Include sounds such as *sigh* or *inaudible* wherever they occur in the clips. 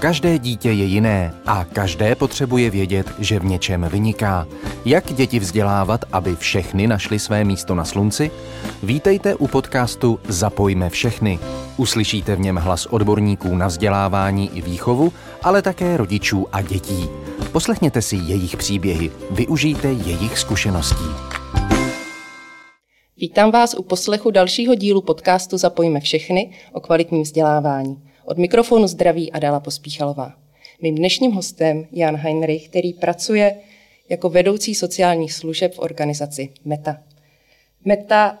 Každé dítě je jiné a každé potřebuje vědět, že v něčem vyniká. Jak děti vzdělávat, aby všechny našli své místo na slunci? Vítejte u podcastu Zapojme všechny. Uslyšíte v něm hlas odborníků na vzdělávání i výchovu, ale také rodičů a dětí. Poslechněte si jejich příběhy, využijte jejich zkušeností. Vítám vás u poslechu dalšího dílu podcastu Zapojme všechny o kvalitním vzdělávání. Od mikrofonu zdraví Adela Pospíchalová. Mým dnešním hostem Jan Heinrich, který pracuje jako vedoucí sociálních služeb v organizaci META. META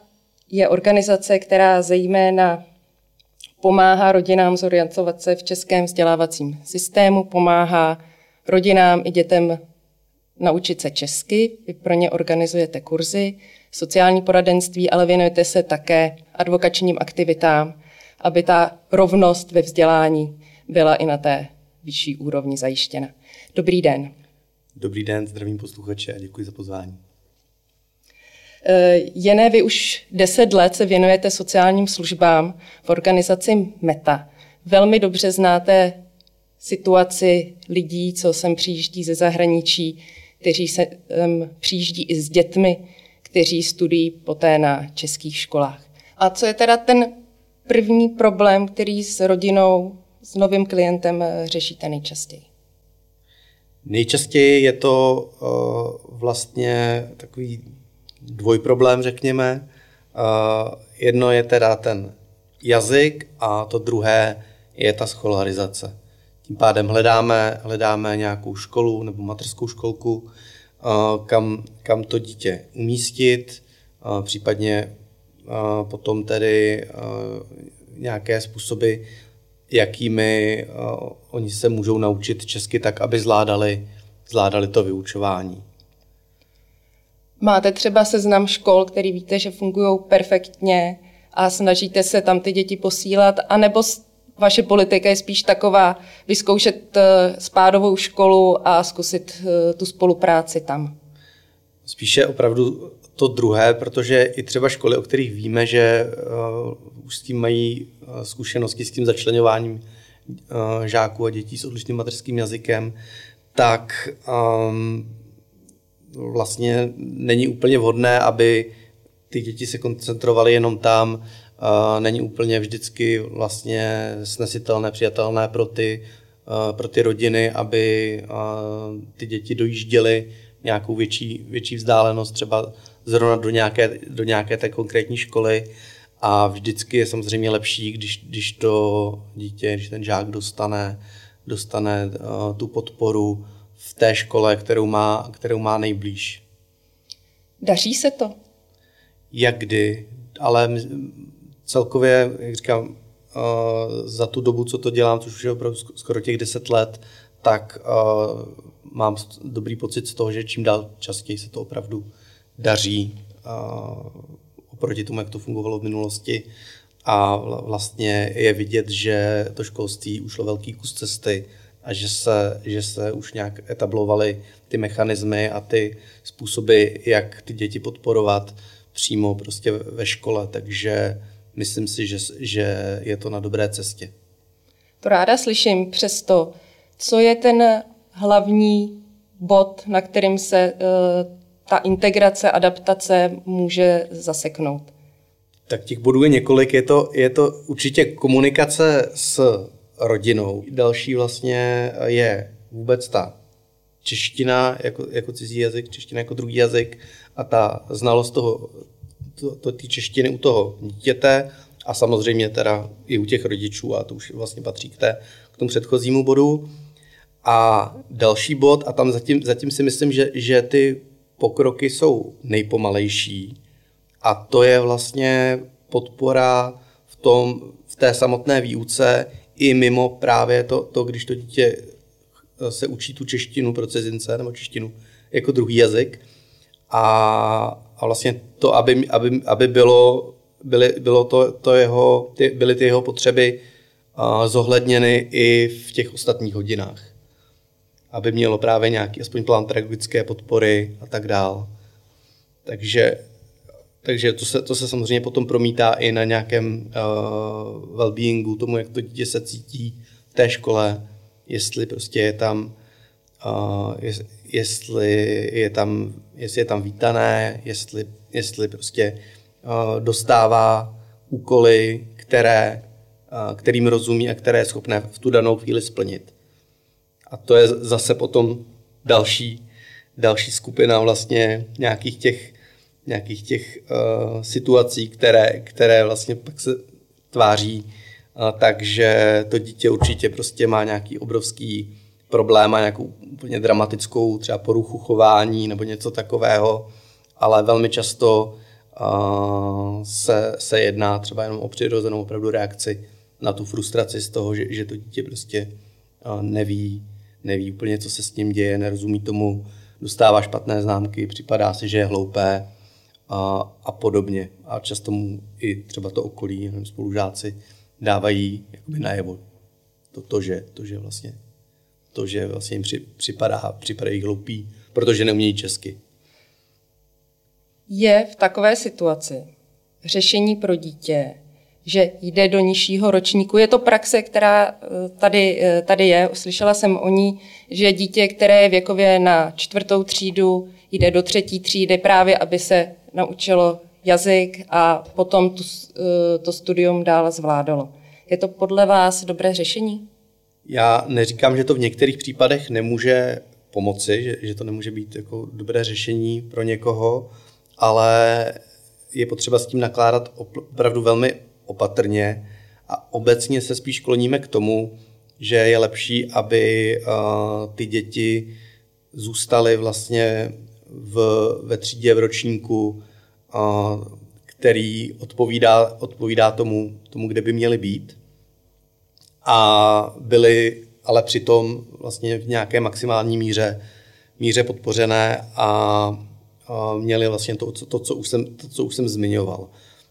je organizace, která zejména pomáhá rodinám zorientovat se v českém vzdělávacím systému, pomáhá rodinám i dětem naučit se česky. Vy pro ně organizujete kurzy, sociální poradenství, ale věnujete se také advokačním aktivitám aby ta rovnost ve vzdělání byla i na té vyšší úrovni zajištěna. Dobrý den. Dobrý den, zdravím posluchače a děkuji za pozvání. Eh, Jené, vy už deset let se věnujete sociálním službám v organizaci META. Velmi dobře znáte situaci lidí, co sem přijíždí ze zahraničí, kteří se um, přijíždí i s dětmi, kteří studují poté na českých školách. A co je teda ten první problém, který s rodinou, s novým klientem eh, řešíte nejčastěji? Nejčastěji je to uh, vlastně takový dvojproblém, řekněme. Uh, jedno je teda ten jazyk a to druhé je ta scholarizace. Tím pádem hledáme, hledáme nějakou školu nebo mateřskou školku, kam, kam to dítě umístit, případně potom tedy nějaké způsoby, jakými oni se můžou naučit česky tak, aby zvládali, zvládali to vyučování. Máte třeba seznam škol, který víte, že fungují perfektně a snažíte se tam ty děti posílat, anebo vaše politika je spíš taková vyzkoušet e, spádovou školu a zkusit e, tu spolupráci tam? Spíše opravdu to druhé, protože i třeba školy, o kterých víme, že uh, už s tím mají uh, zkušenosti s tím začlenováním uh, žáků a dětí s odlišným mateřským jazykem, tak um, vlastně není úplně vhodné, aby ty děti se koncentrovaly jenom tam, uh, není úplně vždycky vlastně snesitelné, přijatelné pro ty, uh, pro ty rodiny, aby uh, ty děti dojížděly nějakou větší, větší vzdálenost, třeba zrovna do nějaké, do nějaké té konkrétní školy a vždycky je samozřejmě lepší, když, když to dítě, když ten žák dostane, dostane uh, tu podporu v té škole, kterou má, kterou má nejblíž. Daří se to? Jak kdy, ale celkově, jak říkám, uh, za tu dobu, co to dělám, což už je opravdu skoro těch deset let, tak uh, mám dobrý pocit z toho, že čím dál častěji se to opravdu daří oproti tomu, jak to fungovalo v minulosti. A vlastně je vidět, že to školství ušlo velký kus cesty a že se, že se už nějak etablovaly ty mechanismy a ty způsoby, jak ty děti podporovat přímo prostě ve škole. Takže myslím si, že, že je to na dobré cestě. To ráda slyším. Přesto, co je ten hlavní bod, na kterým se uh, ta integrace, adaptace může zaseknout? Tak těch bodů je několik. Je to, je to určitě komunikace s rodinou. Další vlastně je vůbec ta čeština jako, jako cizí jazyk, čeština jako druhý jazyk a ta znalost toho, to, to, ty češtiny u toho dítěte a samozřejmě teda i u těch rodičů a to už vlastně patří k, té, k tomu předchozímu bodu. A další bod, a tam zatím, zatím si myslím, že, že ty pokroky jsou nejpomalejší. A to je vlastně podpora v, tom, v té samotné výuce i mimo právě to, to, když to dítě se učí tu češtinu pro cizince nebo češtinu jako druhý jazyk. A, a vlastně to, aby, aby, aby bylo, byly, bylo to, to jeho, ty, byly ty jeho potřeby uh, zohledněny i v těch ostatních hodinách aby mělo právě nějaký aspoň plán pedagogické podpory a tak dál. Takže, takže to, se, to se samozřejmě potom promítá i na nějakém uh, well-beingu, tomu, jak to dítě se cítí v té škole, jestli prostě je tam, uh, jestli je tam, jestli je tam vítané, jestli, jestli prostě uh, dostává úkoly, které, uh, kterým rozumí a které je schopné v tu danou chvíli splnit. A to je zase potom další, další skupina vlastně nějakých těch, nějakých těch uh, situací, které, které vlastně pak se tváří uh, takže to dítě určitě prostě má nějaký obrovský problém a nějakou úplně dramatickou třeba poruchu chování nebo něco takového, ale velmi často uh, se, se jedná třeba jenom o přirozenou opravdu reakci na tu frustraci z toho, že, že to dítě prostě uh, neví, neví úplně, co se s tím děje, nerozumí tomu, dostává špatné známky, připadá si, že je hloupé a, a podobně. A často mu i třeba to okolí, nevím, spolužáci, dávají jakoby najevo to, to, že, to, že vlastně to, že vlastně jim při, připadá, připadají hloupí, protože neumějí česky. Je v takové situaci řešení pro dítě že jde do nižšího ročníku. Je to praxe, která eh, tady, eh, tady je. Slyšela jsem o ní, že dítě, které je věkově na čtvrtou třídu, jde do třetí třídy právě, aby se naučilo jazyk a potom tu, eh, to studium dál zvládalo. Je to podle vás dobré řešení? Já neříkám, že to v některých případech nemůže pomoci, že, že to nemůže být jako dobré řešení pro někoho, ale je potřeba s tím nakládat opravdu velmi opatrně a obecně se spíš kloníme k tomu, že je lepší, aby uh, ty děti zůstaly vlastně v, ve třídě v ročníku, uh, který odpovídá, odpovídá tomu, tomu, kde by měly být. A byly ale přitom vlastně v nějaké maximální míře, míře podpořené a, měli vlastně to, to, co už jsem, to, co už jsem zmiňoval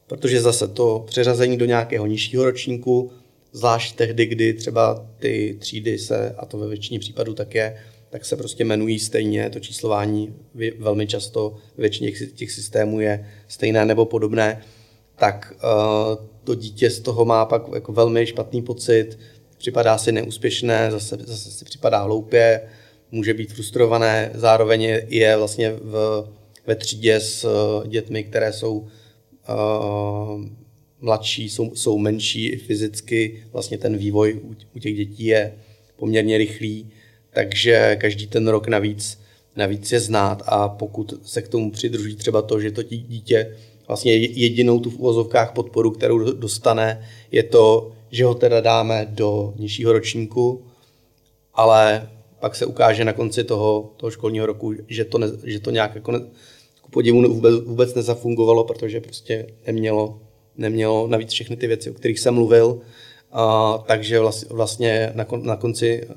protože zase to přeřazení do nějakého nižšího ročníku, zvlášť tehdy, kdy třeba ty třídy se, a to ve většině případů tak je, tak se prostě jmenují stejně, to číslování velmi často ve většině těch systémů je stejné nebo podobné, tak uh, to dítě z toho má pak jako velmi špatný pocit, připadá si neúspěšné, zase, zase si připadá hloupě, může být frustrované, zároveň je, vlastně v, ve třídě s uh, dětmi, které jsou mladší, jsou, jsou menší i fyzicky, vlastně ten vývoj u, u těch dětí je poměrně rychlý, takže každý ten rok navíc, navíc je znát. A pokud se k tomu přidruží třeba to, že to dítě vlastně jedinou tu v uvozovkách podporu, kterou dostane, je to, že ho teda dáme do nižšího ročníku, ale pak se ukáže na konci toho, toho školního roku, že to, ne, že to nějak jako ne, ku podivu vůbec, vůbec nezafungovalo, protože prostě nemělo, nemělo navíc všechny ty věci, o kterých jsem mluvil, a, takže vlastně na, kon, na konci uh,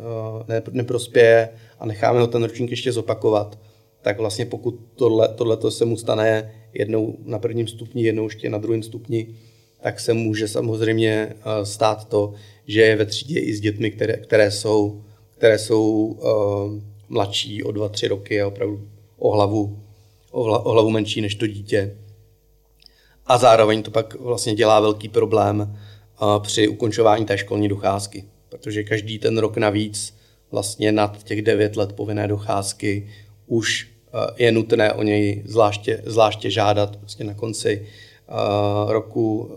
ne, neprospěje a necháme ho ten ročník ještě zopakovat, tak vlastně pokud tohle, tohleto se mu stane jednou na prvním stupni, jednou ještě na druhém stupni, tak se může samozřejmě uh, stát to, že je ve třídě i s dětmi, které, které jsou, které jsou uh, mladší o dva, tři roky a opravdu o hlavu o hlavu menší než to dítě. A zároveň to pak vlastně dělá velký problém při ukončování té školní docházky, protože každý ten rok navíc vlastně nad těch 9 let povinné docházky už je nutné o něj zvláště, zvláště žádat prostě na konci roku.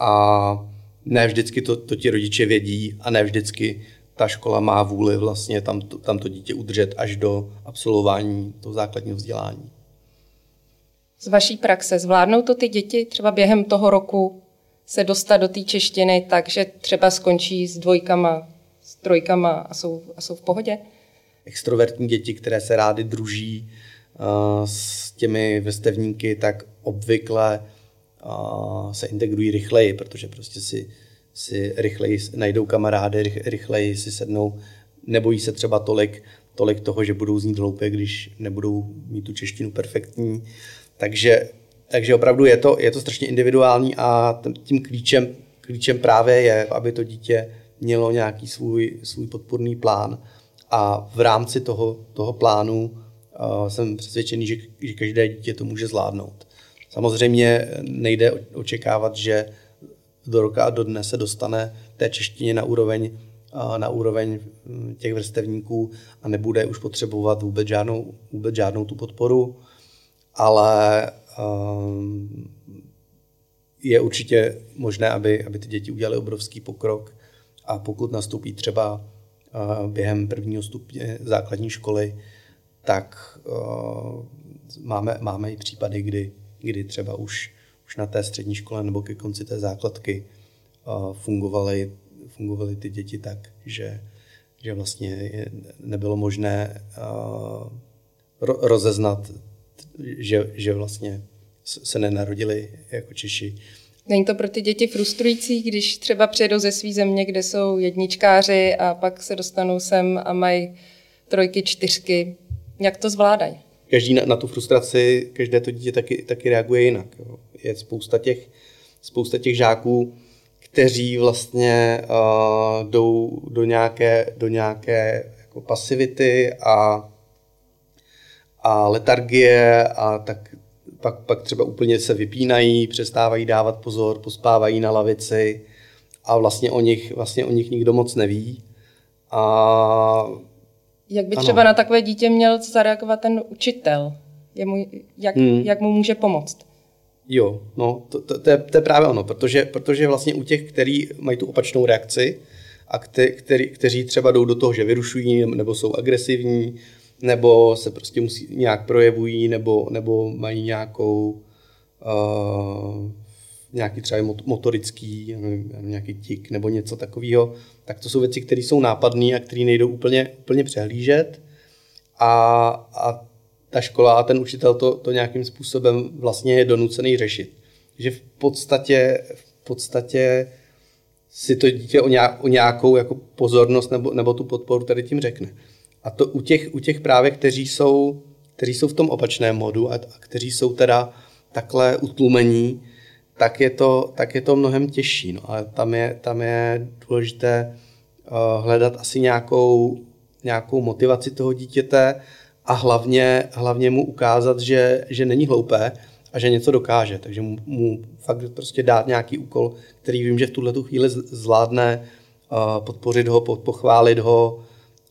A ne vždycky to, to ti rodiče vědí a ne vždycky ta škola má vůli vlastně tam tam to dítě udržet až do absolvování toho základního vzdělání z vaší praxe? Zvládnou to ty děti třeba během toho roku se dostat do té češtiny tak, že třeba skončí s dvojkama, s trojkama a jsou, a jsou v pohodě? Extrovertní děti, které se rády druží uh, s těmi vrstevníky, tak obvykle uh, se integrují rychleji, protože prostě si, si rychleji najdou kamarády, rychleji si sednou, nebojí se třeba tolik, tolik toho, že budou znít hloupě, když nebudou mít tu češtinu perfektní. Takže, takže opravdu je to, je to strašně individuální a tím klíčem, klíčem právě je, aby to dítě mělo nějaký svůj, svůj podporný plán a v rámci toho, toho plánu uh, jsem přesvědčený, že, že každé dítě to může zvládnout. Samozřejmě nejde očekávat, že do roka a do dne se dostane té češtině na úroveň, na úroveň hm, těch vrstevníků a nebude už potřebovat vůbec žádnou, vůbec žádnou tu podporu, ale um, je určitě možné, aby, aby ty děti udělali obrovský pokrok. A pokud nastoupí třeba uh, během prvního stupně základní školy, tak uh, máme, máme i případy, kdy, kdy třeba už, už na té střední škole nebo ke konci té základky uh, fungovaly, fungovaly ty děti tak, že, že vlastně nebylo možné rozeznat, že, že vlastně se nenarodili jako Češi. Není to pro ty děti frustrující, když třeba přijedou ze své země, kde jsou jedničkáři a pak se dostanou sem a mají trojky, čtyřky. Jak to zvládají? Každý na, na tu frustraci, každé to dítě taky, taky reaguje jinak. Jo. Je spousta těch, spousta těch žáků, kteří vlastně uh, jdou do nějaké, do nějaké jako pasivity a, a letargie a tak pak, pak třeba úplně se vypínají, přestávají dávat pozor, pospávají na lavici a vlastně o nich, vlastně o nich nikdo moc neví. A, jak by třeba ano. na takové dítě měl zareagovat ten učitel? Je mu, jak, hmm. jak mu může pomoct? Jo, no, to, to, to, je, to je právě ono, protože, protože vlastně u těch, kteří mají tu opačnou reakci a kte, který, kteří třeba jdou do toho, že vyrušují nebo jsou agresivní, nebo se prostě musí, nějak projevují, nebo, nebo mají nějakou uh, nějaký třeba motorický, nějaký tik nebo něco takového, tak to jsou věci, které jsou nápadné a které nejdou úplně, úplně přehlížet. A, a ta škola a ten učitel to, to nějakým způsobem vlastně je donucený řešit. Že v podstatě, v podstatě si to dítě o, nějak, o nějakou jako pozornost nebo, nebo tu podporu tady tím řekne. A to u těch, u těch právě, kteří jsou, kteří jsou v tom opačném modu a, a kteří jsou teda takhle utlumení, tak je to, tak je to mnohem těžší. No. Ale tam je, tam je důležité uh, hledat asi nějakou, nějakou motivaci toho dítěte a hlavně, hlavně mu ukázat, že, že není hloupé a že něco dokáže. Takže mu, mu fakt prostě dát nějaký úkol, který vím, že v tuhle chvíli zvládne, uh, podpořit ho, pochválit ho,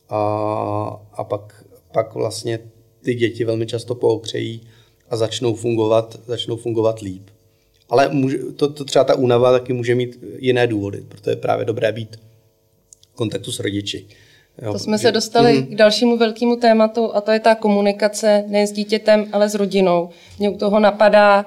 a, a pak, pak vlastně ty děti velmi často pookřejí a začnou fungovat, začnou fungovat líp. Ale může, to, to třeba ta únava taky může mít jiné důvody, proto je právě dobré být v kontaktu s rodiči. Jo, to jsme že, se dostali mm. k dalšímu velkému tématu a to je ta komunikace ne s dítětem, ale s rodinou. Mě u toho napadá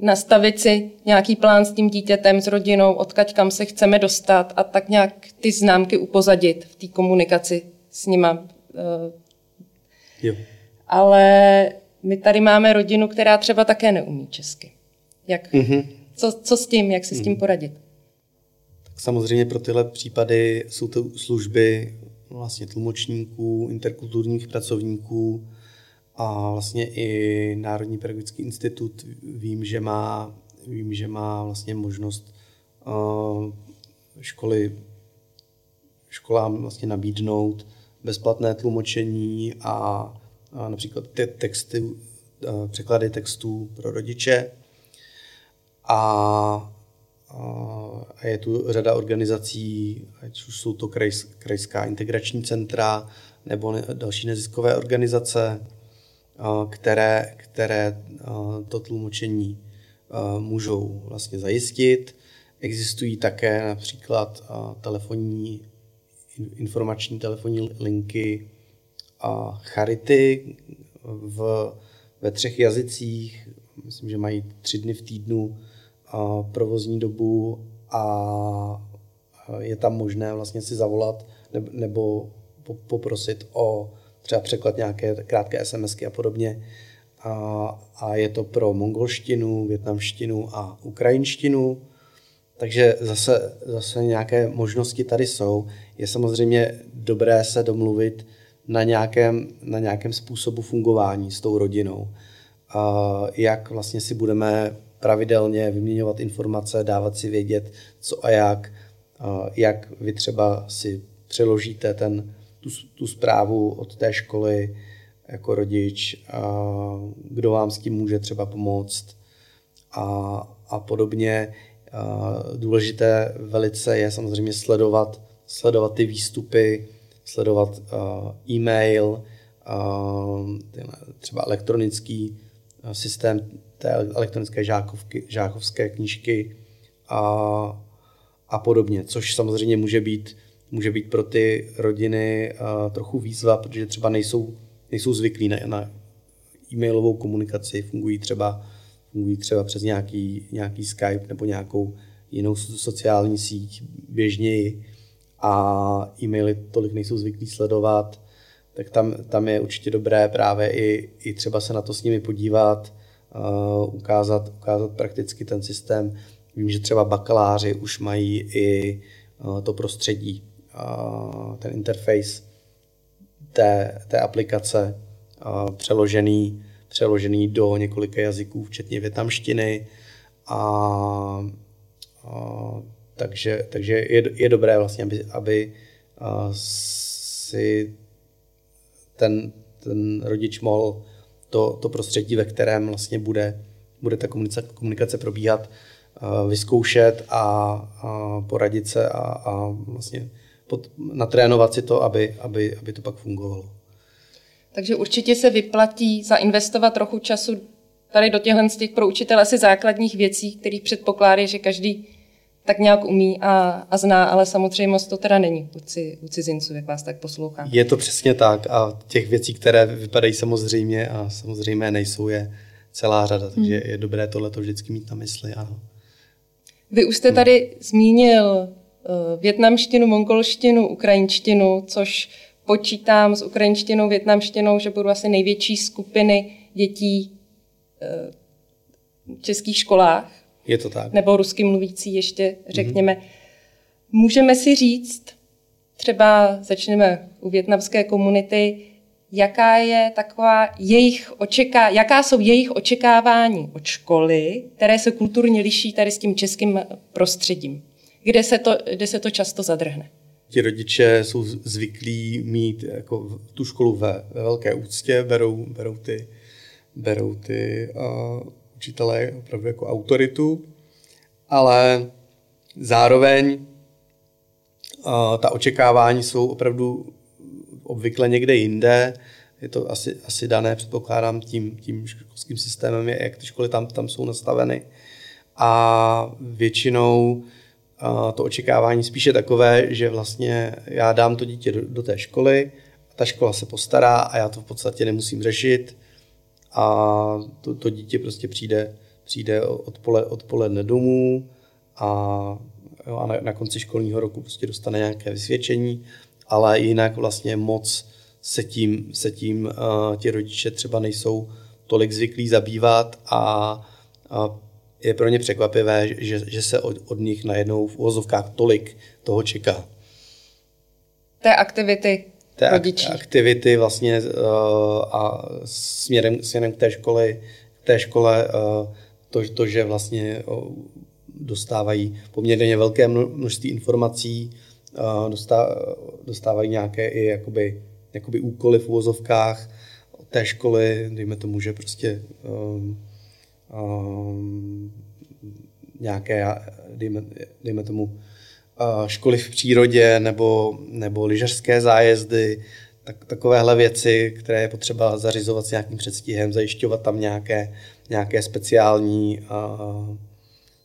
nastavit si nějaký plán s tím dítětem, s rodinou, odkaď kam se chceme dostat a tak nějak ty známky upozadit v té komunikaci s nima. Eh. Jo. Ale my tady máme rodinu, která třeba také neumí česky. Jak, mm-hmm. co, co s tím, jak si mm-hmm. s tím mhm. poradit? Tak samozřejmě pro tyhle případy jsou to služby vlastně tlumočníků, interkulturních pracovníků, a vlastně i Národní pedagogický institut vím, že má, vím, že má vlastně možnost uh, školy, školám vlastně nabídnout bezplatné tlumočení a, například ty texty, uh, překlady textů pro rodiče. A, a je tu řada organizací, ať už jsou to krajs, krajská integrační centra nebo ne, další neziskové organizace, které, které to tlumočení můžou vlastně zajistit. Existují také například telefonní, informační telefonní linky a charity v, ve třech jazycích. Myslím, že mají tři dny v týdnu provozní dobu a je tam možné vlastně si zavolat nebo poprosit o třeba překlad nějaké krátké SMSky a podobně. A, a je to pro mongolštinu, větnamštinu a ukrajinštinu. Takže zase, zase nějaké možnosti tady jsou. Je samozřejmě dobré se domluvit na nějakém, na nějakém způsobu fungování s tou rodinou. A jak vlastně si budeme pravidelně vyměňovat informace, dávat si vědět, co a jak, a jak vy třeba si přeložíte ten tu, tu zprávu od té školy jako rodič, a kdo vám s tím může třeba pomoct a, a podobně. A důležité velice je samozřejmě sledovat, sledovat ty výstupy, sledovat e-mail, třeba elektronický systém té elektronické žákovky, žákovské knížky a, a podobně, což samozřejmě může být, může být pro ty rodiny trochu výzva, protože třeba nejsou, nejsou zvyklí na, na e-mailovou komunikaci, fungují třeba, fungují třeba přes nějaký, nějaký Skype nebo nějakou jinou sociální síť běžněji a e-maily tolik nejsou zvyklí sledovat, tak tam, tam je určitě dobré právě i, i třeba se na to s nimi podívat, uh, ukázat, ukázat prakticky ten systém. Vím, že třeba bakaláři už mají i uh, to prostředí, ten interface té, té aplikace přeložený, přeložený do několika jazyků, včetně větnamštiny. A uh, takže, takže je, je dobré vlastně, aby, aby si ten, ten rodič mohl to, to prostředí, ve kterém vlastně bude, bude ta komunikace, komunikace probíhat, vyzkoušet a, a poradit se a, a vlastně pod, natrénovat si to, aby, aby, aby to pak fungovalo. Takže určitě se vyplatí zainvestovat trochu času tady do těchto z těch pro učitele asi základních věcí, kterých předpokládají, že každý tak nějak umí a, a zná, ale samozřejmě to teda není u, ci, u cizinců, jak vás tak poslouchám. Je to přesně tak a těch věcí, které vypadají samozřejmě a samozřejmě nejsou, je celá řada, takže hmm. je dobré tohle to vždycky mít na mysli. Ano. Vy už jste hmm. tady zmínil uh, větnamštinu, mongolštinu, ukrajinštinu, což počítám s ukrajinštinou, větnamštinou, že budou asi největší skupiny dětí uh, v českých školách. Je to tak. Nebo rusky mluvící ještě, řekněme. Mm-hmm. Můžeme si říct, třeba začneme u větnamské komunity, jaká je taková jejich očeká, jaká jsou jejich očekávání od školy, které se kulturně liší tady s tím českým prostředím, kde se to, kde se to často zadrhne. Ti rodiče jsou zvyklí mít jako tu školu ve, ve velké úctě, berou, berou ty, berou ty uh, učitele opravdu jako autoritu, ale zároveň uh, ta očekávání jsou opravdu obvykle někde jinde. Je to asi, asi dané, předpokládám, tím, tím školským systémem, jak ty školy tam, tam jsou nastaveny. A většinou uh, to očekávání spíše takové, že vlastně já dám to dítě do, do té školy, ta škola se postará a já to v podstatě nemusím řešit. A to, to dítě prostě přijde, přijde odpole, odpoledne domů a, jo, a na, na konci školního roku prostě dostane nějaké vysvědčení, ale jinak vlastně moc se tím, se tím uh, ti rodiče třeba nejsou tolik zvyklí zabývat a, a je pro ně překvapivé, že, že se od, od nich najednou v uvozovkách tolik toho čeká. Té aktivity té rodičí. aktivity vlastně uh, a směrem, směrem k té škole, k té škole uh, to, to, že vlastně uh, dostávají poměrně velké množství informací, uh, dostá, dostávají nějaké i jakoby, jakoby úkoly v úvozovkách od té školy, dejme tomu, že prostě um, nějaké, dejme, dejme tomu, školy v přírodě nebo, nebo lyžařské zájezdy, tak, takovéhle věci, které je potřeba zařizovat s nějakým předstihem, zajišťovat tam nějaké, nějaké speciální, uh,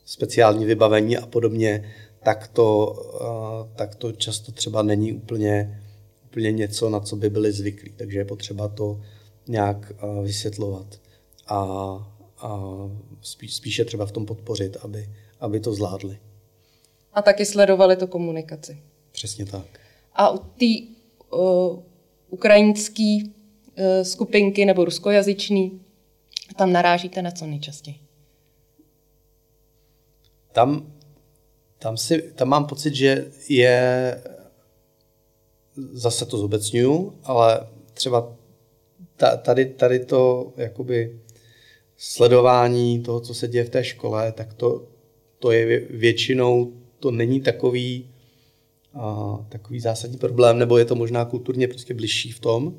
speciální vybavení a podobně, tak to, uh, tak to často třeba není úplně, úplně něco, na co by byli zvyklí. Takže je potřeba to nějak uh, vysvětlovat a, a spíš, spíše třeba v tom podpořit, aby, aby to zvládli a taky sledovali tu komunikaci. Přesně tak. A u té uh, ukrajinské uh, skupinky nebo ruskojazyčný, tam narážíte na co nejčastěji? Tam, tam, si, tam mám pocit, že je, zase to zobecňuju, ale třeba tady, tady to jakoby sledování toho, co se děje v té škole, tak to, to je většinou to není takový, a, takový zásadní problém, nebo je to možná kulturně prostě bližší v tom.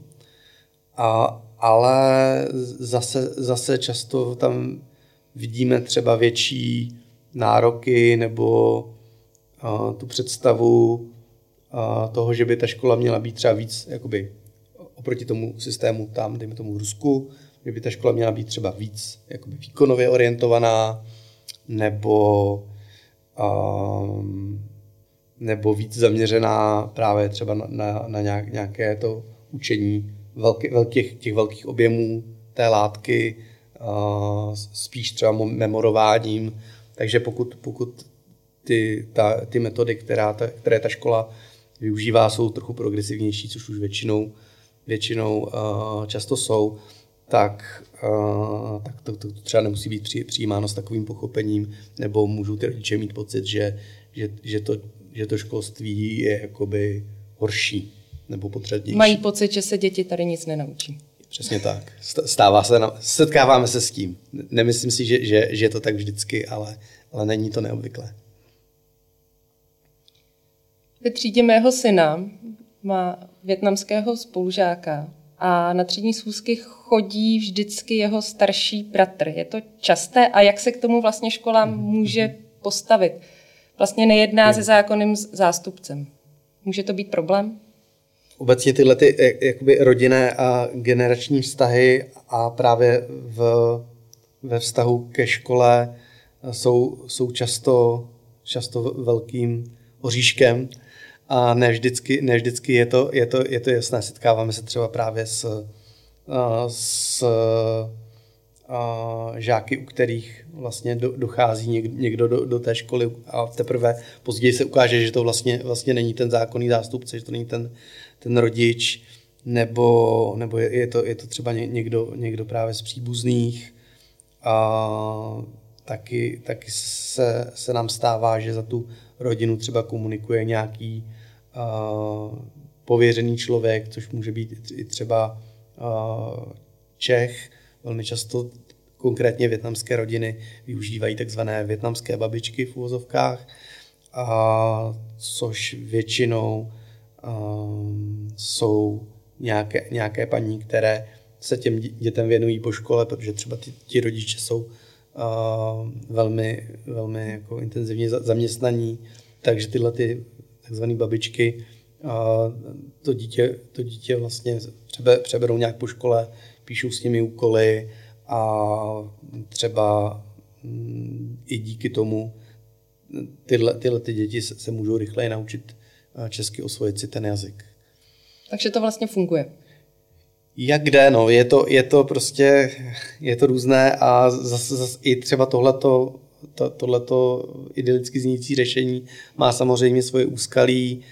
A, ale zase, zase často tam vidíme třeba větší nároky nebo a, tu představu, toho, že by ta škola měla být třeba víc jakoby, oproti tomu systému tam, dejme tomu Rusku, že by ta škola měla být třeba víc jakoby, výkonově orientovaná, nebo, um, nebo víc zaměřená právě třeba na, na, na nějak, nějaké to učení velký, velkých, těch velkých objemů té látky, uh, spíš třeba memorováním. Takže pokud, pokud ty, ta, ty metody, která ta, které ta škola využívá, jsou trochu progresivnější, což už většinou, většinou uh, často jsou, tak, uh, tak to, to, třeba nemusí být při, přijímáno s takovým pochopením, nebo můžou ty rodiče mít pocit, že, že, že, to, že to školství je jakoby horší nebo potřebnější. Mají pocit, že se děti tady nic nenaučí. Přesně tak. Stává se, setkáváme se s tím. Nemyslím si, že, že, že je to tak vždycky, ale, ale není to neobvyklé. Ve třídě mého syna má větnamského spolužáka a na třídní schůzky chodí vždycky jeho starší bratr. Je to časté a jak se k tomu vlastně škola může postavit? Vlastně nejedná se zákonným zástupcem. Může to být problém? Obecně tyhle ty, jakoby rodinné a generační vztahy a právě v, ve vztahu ke škole jsou, jsou často, často velkým oříškem a ne vždycky, ne vždycky je, to, je, to, je to jasné. Setkáváme se třeba právě s, s žáky, u kterých vlastně dochází někdo do, do té školy a teprve později se ukáže, že to vlastně, vlastně není ten zákonný zástupce, že to není ten, ten rodič, nebo, nebo je, je, to, je to třeba někdo, někdo právě z příbuzných. A taky, taky se, se nám stává, že za tu rodinu třeba komunikuje nějaký pověřený člověk, což může být i třeba Čech. Velmi často konkrétně větnamské rodiny využívají takzvané větnamské babičky v úvozovkách, a což většinou jsou nějaké, nějaké paní, které se těm dětem věnují po škole, protože třeba ty, ti rodiče jsou velmi, velmi jako intenzivně zaměstnaní, takže tyhle ty takzvané babičky uh, to dítě, to dítě vlastně přebe, přeberou nějak po škole, píšou s nimi úkoly a třeba mm, i díky tomu tyhle, tyhle ty děti se, se můžou rychleji naučit česky osvojit si ten jazyk. Takže to vlastně funguje. Jak kde, no, je to, je to prostě, je to různé a zase, zase i třeba tohleto, to, tohleto idylicky znící řešení má samozřejmě svoje úskalí,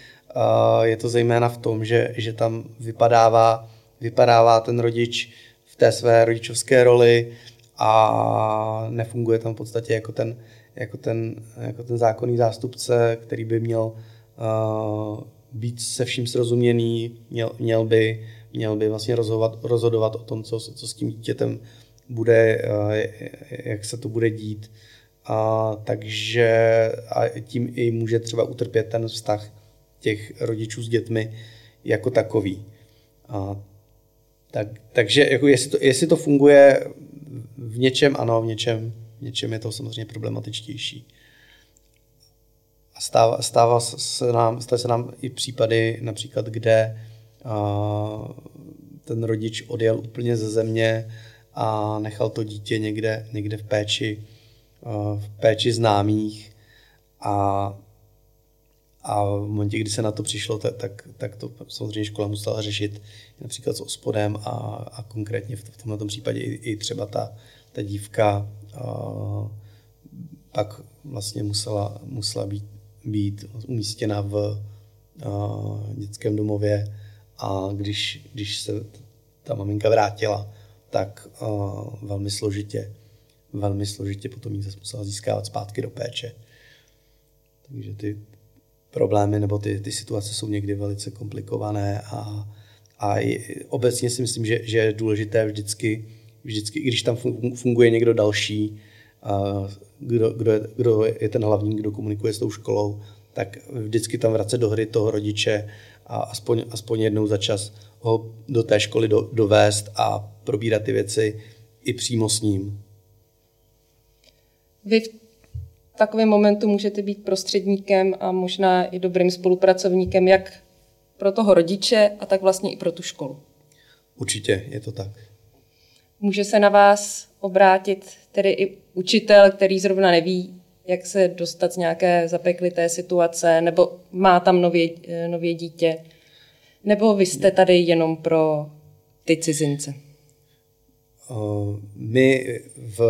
je to zejména v tom, že, že tam vypadává, vypadává ten rodič v té své rodičovské roli a nefunguje tam v podstatě jako ten, jako ten, jako ten zákonný zástupce, který by měl uh, být se vším srozuměný, měl, měl, by, měl by vlastně rozhodovat, rozhodovat o tom, co, co s tím dítětem bude, uh, jak se to bude dít. A, takže a tím i může třeba utrpět ten vztah těch rodičů s dětmi jako takový. A, tak, takže jako jestli, to, jestli to funguje v něčem, ano, v něčem, v něčem je to samozřejmě problematičtější. A stává, stává se nám, stávají se nám i případy, například, kde a, ten rodič odjel úplně ze země a nechal to dítě někde, někde v péči, v péči známých a a v momentě, kdy se na to přišlo, tak, tak, tak to samozřejmě škola musela řešit například s ospodem a, a konkrétně v, v tomto případě i, i třeba ta, ta dívka a, pak vlastně musela, musela být být umístěna v uh, dětském domově a když, když se ta maminka vrátila, tak uh, velmi složitě, velmi složitě potom jí zase musela získávat zpátky do péče. Takže ty problémy nebo ty, ty situace jsou někdy velice komplikované a, a obecně si myslím, že, že je důležité vždycky, vždycky, i když tam funguje někdo další, kdo, kdo, je, kdo je ten hlavní, kdo komunikuje s tou školou, tak vždycky tam vracet do hry toho rodiče a aspoň, aspoň jednou za čas ho do té školy do, dovést a probírat ty věci i přímo s ním. Vy v takovém momentu můžete být prostředníkem a možná i dobrým spolupracovníkem, jak pro toho rodiče a tak vlastně i pro tu školu. Určitě je to tak. Může se na vás obrátit tedy i učitel, který zrovna neví, jak se dostat z nějaké zapeklité situace, nebo má tam nově, nově dítě, nebo vy jste tady jenom pro ty cizince? My v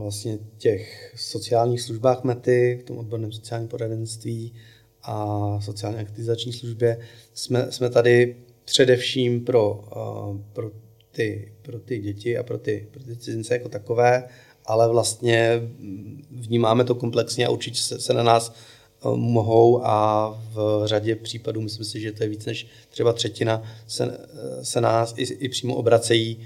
vlastně těch sociálních službách METY, v tom odborném sociálním poradenství a sociálně aktivizační službě, jsme, jsme tady především pro, pro, ty, pro ty děti a pro ty, pro ty cizince jako takové, ale vlastně vnímáme to komplexně a určitě se, se na nás mohou a v řadě případů, myslím si, že to je víc než třeba třetina, se, se nás i, i přímo obracejí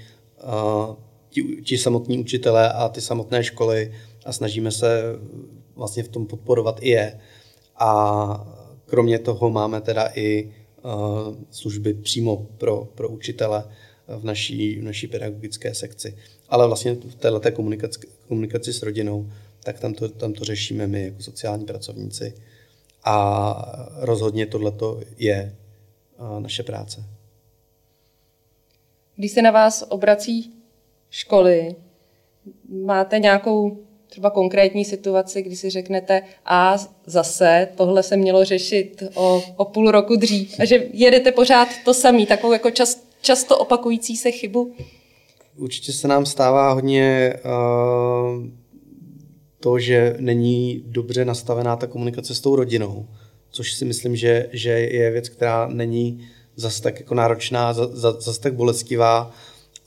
ti, ti samotní učitelé a ty samotné školy a snažíme se vlastně v tom podporovat i je. A kromě toho máme teda i služby přímo pro, pro učitele v naší, v naší pedagogické sekci. Ale vlastně v této komunikaci, komunikaci s rodinou, tak tam to, tam to řešíme my jako sociální pracovníci. A rozhodně tohleto je naše práce. Když se na vás obrací školy, máte nějakou třeba konkrétní situaci, kdy si řeknete, a zase tohle se mělo řešit o, o půl roku dřív a že jedete pořád to samý, takovou jako čas, často opakující se chybu? Určitě se nám stává hodně uh, to, že není dobře nastavená ta komunikace s tou rodinou, což si myslím, že, že je věc, která není zase tak jako náročná, zase tak bolestivá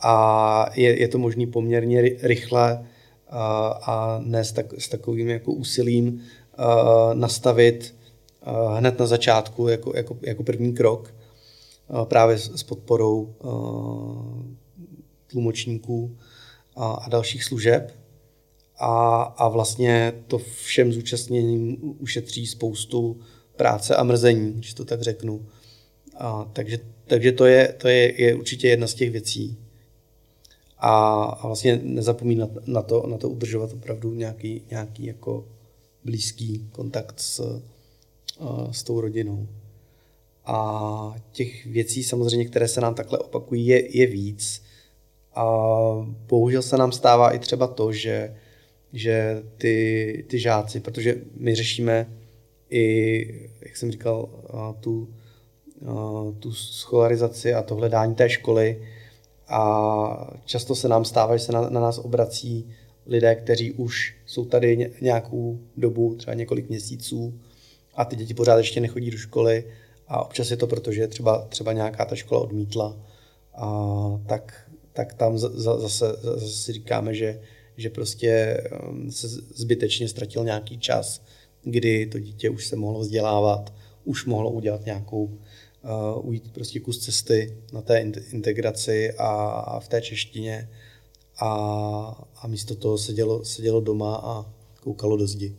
a je, je to možný poměrně rychle a, a ne s, tak, s takovým jako úsilím a, nastavit a, hned na začátku jako, jako, jako první krok právě s, s podporou a, tlumočníků a, a dalších služeb. A, a vlastně to všem zúčastněným ušetří spoustu práce a mrzení, když to tak řeknu. A, takže takže to, je, to je, je určitě jedna z těch věcí. A, a vlastně nezapomínat na to, na to udržovat opravdu nějaký, nějaký jako blízký kontakt s, s tou rodinou. A těch věcí samozřejmě, které se nám takhle opakují, je, je víc. A bohužel se nám stává i třeba to, že, že ty, ty žáci, protože my řešíme i, jak jsem říkal, tu, tu scholarizaci a to hledání té školy. A často se nám stává, že se na, na nás obrací lidé, kteří už jsou tady nějakou dobu, třeba několik měsíců a ty děti pořád ještě nechodí do školy. A občas je to proto, že třeba, třeba nějaká ta škola odmítla. A tak, tak tam zase, zase si říkáme, že, že prostě um, se zbytečně ztratil nějaký čas, kdy to dítě už se mohlo vzdělávat, už mohlo udělat nějakou uh, ujít prostě kus cesty na té integraci a, a v té češtině a, a místo toho sedělo, sedělo doma a koukalo do zdi.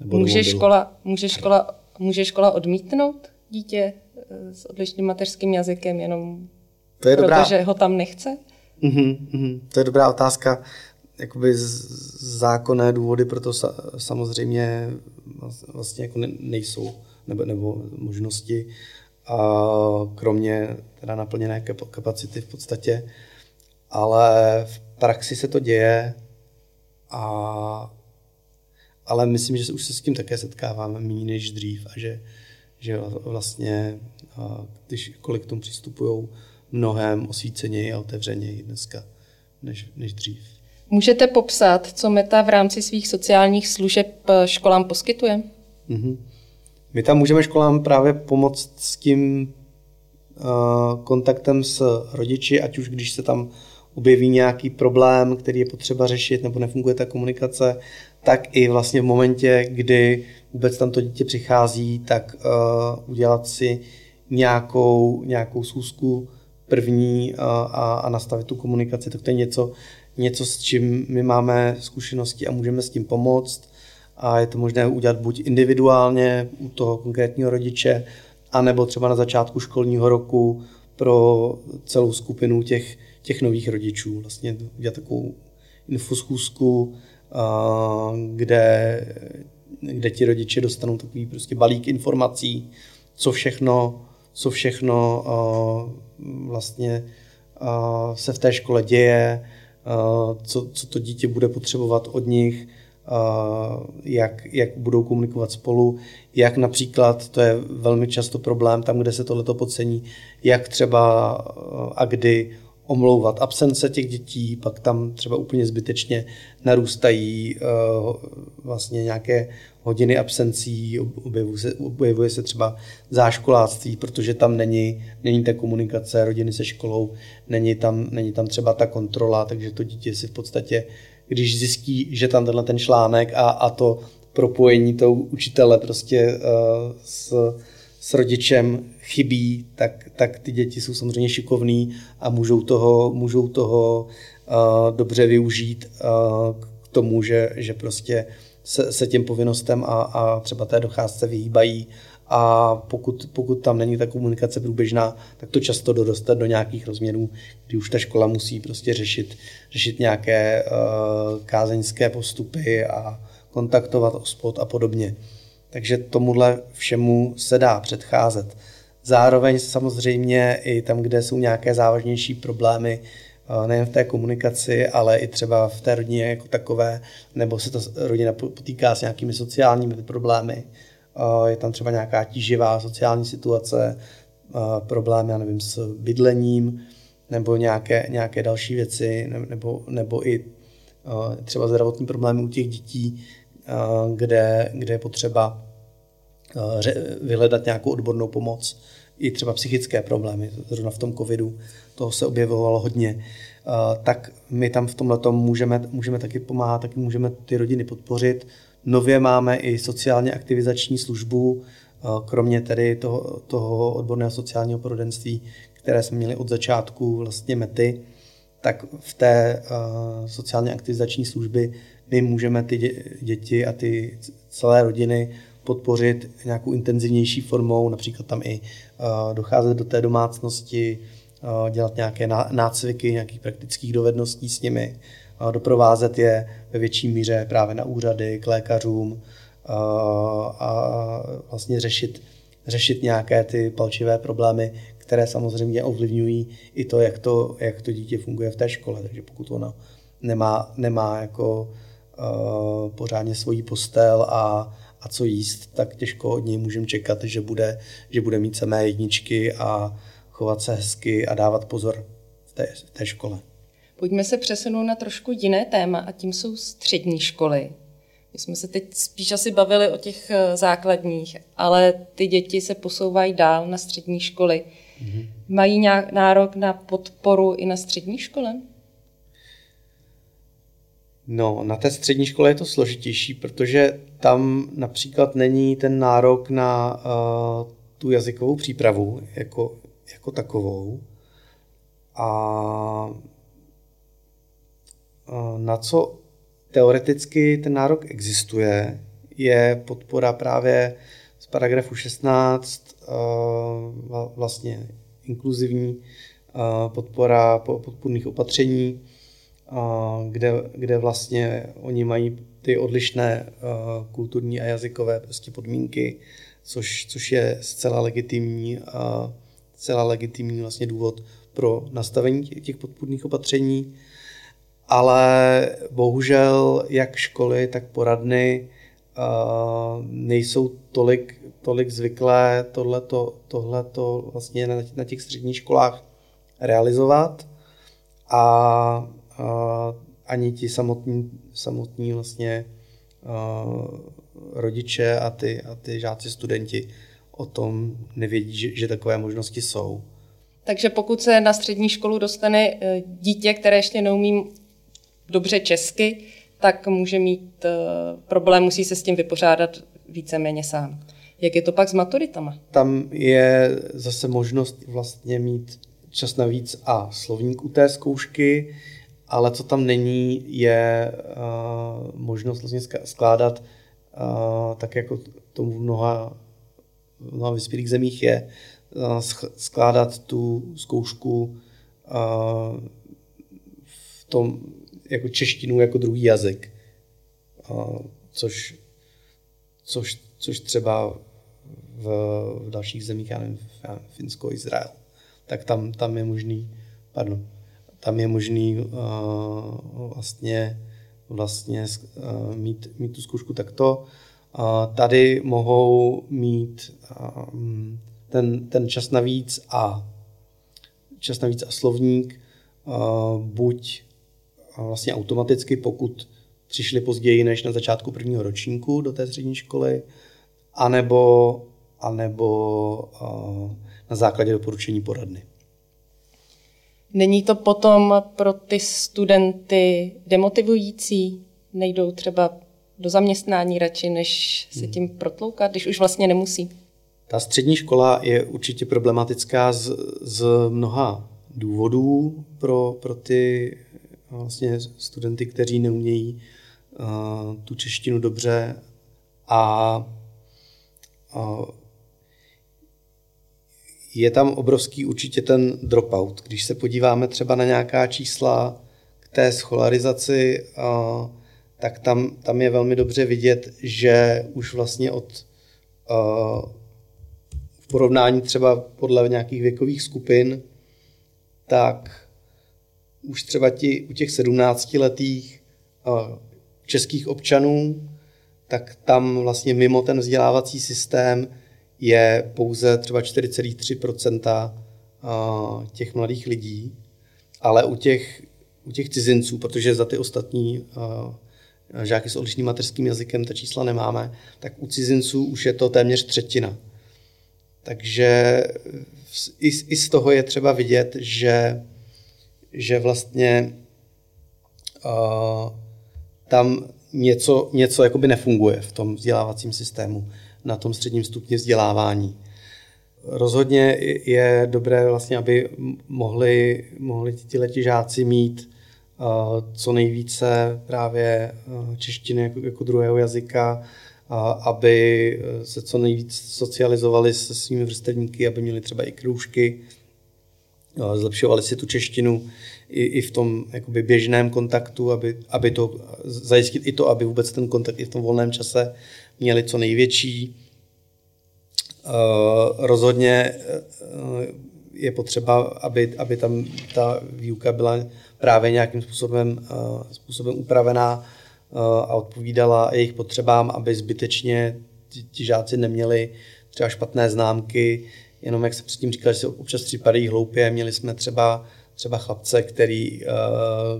Nebo může, škola, může, škola, může škola odmítnout dítě eh, s odlišným mateřským jazykem jenom to je dobrá... protože ho tam nechce? Mm-hmm, mm-hmm. To je dobrá otázka. Jakoby zákonné důvody pro to samozřejmě vlastně jako nejsou nebo, nebo možnosti, a kromě teda naplněné kapacity v podstatě, ale v praxi se to děje a ale myslím, že už se s tím také setkáváme méně než dřív a že, že vlastně, když kolik k tomu přistupují mnohem osvíceněji a otevřeněji dneska než, než dřív. Můžete popsat, co Meta v rámci svých sociálních služeb školám poskytuje? Mm-hmm. My tam můžeme školám právě pomoct s tím uh, kontaktem s rodiči, ať už když se tam objeví nějaký problém, který je potřeba řešit, nebo nefunguje ta komunikace, tak i vlastně v momentě, kdy vůbec tam to dítě přichází, tak uh, udělat si nějakou, nějakou schůzku první uh, a, a nastavit tu komunikaci, tak to je něco, něco, s čím my máme zkušenosti a můžeme s tím pomoct a je to možné udělat buď individuálně u toho konkrétního rodiče, anebo třeba na začátku školního roku pro celou skupinu těch, těch nových rodičů. Vlastně udělat takovou infoschůzku kde, kde ti rodiče dostanou takový prostě balík informací, co všechno, co všechno vlastně se v té škole děje, co, co to dítě bude potřebovat od nich, jak, jak budou komunikovat spolu, jak například, to je velmi často problém tam, kde se tohleto podcení, jak třeba a kdy omlouvat absence těch dětí, pak tam třeba úplně zbytečně narůstají vlastně nějaké hodiny absencí, objevuje se, objevuje se třeba záškoláctví, protože tam není, není ta komunikace rodiny se školou, není tam, není tam třeba ta kontrola, takže to dítě si v podstatě, když zjistí, že tam tenhle ten článek a, a to propojení toho učitele prostě uh, s, s rodičem chybí, tak, tak ty děti jsou samozřejmě šikovný a můžou toho, můžou toho uh, dobře využít uh, k tomu, že, že prostě se, se těm povinnostem a, a třeba té docházce vyhýbají a pokud, pokud tam není ta komunikace průběžná, tak to často doroste do nějakých rozměrů, kdy už ta škola musí prostě řešit, řešit nějaké uh, kázeňské postupy a kontaktovat ospod a podobně. Takže tomuhle všemu se dá předcházet. Zároveň samozřejmě i tam, kde jsou nějaké závažnější problémy, nejen v té komunikaci, ale i třeba v té rodině jako takové, nebo se ta rodina potýká s nějakými sociálními problémy. Je tam třeba nějaká tíživá sociální situace, problém, já nevím, s bydlením, nebo nějaké, nějaké další věci, nebo, nebo i třeba zdravotní problémy u těch dětí, kde, kde je potřeba vyhledat nějakou odbornou pomoc, i třeba psychické problémy, zrovna v tom covidu, toho se objevovalo hodně, tak my tam v tomhle můžeme, můžeme taky pomáhat, taky můžeme ty rodiny podpořit. Nově máme i sociálně aktivizační službu, kromě tedy toho, toho odborného sociálního poradenství, které jsme měli od začátku vlastně mety, tak v té uh, sociálně aktivizační služby my můžeme ty děti a ty celé rodiny podpořit nějakou intenzivnější formou, například tam i uh, docházet do té domácnosti, dělat nějaké nácviky, nějakých praktických dovedností s nimi, doprovázet je ve větší míře právě na úřady, k lékařům a vlastně řešit, řešit nějaké ty palčivé problémy, které samozřejmě ovlivňují i to, jak to, jak to dítě funguje v té škole. Takže pokud ono nemá, nemá jako uh, pořádně svoji postel a, a co jíst, tak těžko od něj můžeme čekat, že bude, že bude mít samé jedničky a chovat se hezky a dávat pozor v té, v té škole. Pojďme se přesunout na trošku jiné téma a tím jsou střední školy. My jsme se teď spíš asi bavili o těch eh, základních, ale ty děti se posouvají dál na střední školy. Mm-hmm. Mají nějak nárok na podporu i na střední škole? No, na té střední škole je to složitější, protože tam například není ten nárok na uh, tu jazykovou přípravu jako, jako takovou. A na co teoreticky ten nárok existuje, je podpora právě z paragrafu 16, uh, vlastně inkluzivní podpora podpůrných opatření, kde, kde vlastně oni mají ty odlišné kulturní a jazykové prostě podmínky, což, což je zcela legitimní, zcela legitimní vlastně důvod pro nastavení těch podpůrných opatření. Ale bohužel jak školy, tak poradny nejsou tolik, tolik zvyklé tohleto, tohleto vlastně na těch středních školách realizovat. A ani ti samotní, samotní vlastně rodiče a ty, a ty žáci, studenti o tom nevědí, že, že takové možnosti jsou. Takže pokud se na střední školu dostane dítě, které ještě neumí dobře česky, tak může mít e, problém, musí se s tím vypořádat víceméně sám. Jak je to pak s maturitama? Tam je zase možnost vlastně mít čas navíc a slovník u té zkoušky, ale co tam není, je uh, možnost vlastně skládat, uh, tak jako tomu v mnoha, mnoha vyspělých zemích je, uh, skládat tu zkoušku uh, v tom jako češtinu jako druhý jazyk. což, což, což třeba v, v dalších zemích, já nevím, Finsko, Izrael, tak tam, tam je možný, pardon, tam je možný uh, vlastně, vlastně uh, mít, mít tu zkoušku takto. Uh, tady mohou mít uh, ten, ten čas navíc a čas navíc a slovník uh, buď vlastně automaticky, pokud přišli později než na začátku prvního ročníku do té střední školy, anebo, anebo na základě doporučení poradny. Není to potom pro ty studenty demotivující? Nejdou třeba do zaměstnání radši, než se hmm. tím protloukat, když už vlastně nemusí? Ta střední škola je určitě problematická z, z mnoha důvodů pro, pro ty vlastně studenty, kteří neumějí uh, tu češtinu dobře a uh, je tam obrovský určitě ten dropout. Když se podíváme třeba na nějaká čísla k té scholarizaci, uh, tak tam, tam je velmi dobře vidět, že už vlastně od v porovnání třeba podle nějakých věkových skupin, tak už třeba ti, u těch 17-letých uh, českých občanů, tak tam vlastně mimo ten vzdělávací systém je pouze třeba 4,3% těch mladých lidí, ale u těch, u těch cizinců, protože za ty ostatní žáky s odlišným mateřským jazykem ta čísla nemáme, tak u cizinců už je to téměř třetina. Takže i, i z toho je třeba vidět, že, že vlastně uh, tam něco, něco jakoby nefunguje v tom vzdělávacím systému na tom středním stupni vzdělávání. Rozhodně je dobré vlastně, aby mohli, mohli ti žáci mít uh, co nejvíce právě uh, češtiny jako, jako druhého jazyka, uh, aby se co nejvíc socializovali se svými vrstevníky, aby měli třeba i kroužky, zlepšovali si tu češtinu i, i v tom jakoby běžném kontaktu, aby, aby to zajistit i to, aby vůbec ten kontakt i v tom volném čase měli co největší. Uh, rozhodně uh, je potřeba, aby, aby tam ta výuka byla právě nějakým způsobem, uh, způsobem upravená a odpovídala jejich potřebám, aby zbytečně ti, ti žáci neměli třeba špatné známky, jenom jak se předtím říkal, že se občas připadají hloupě. Měli jsme třeba, třeba chlapce, který,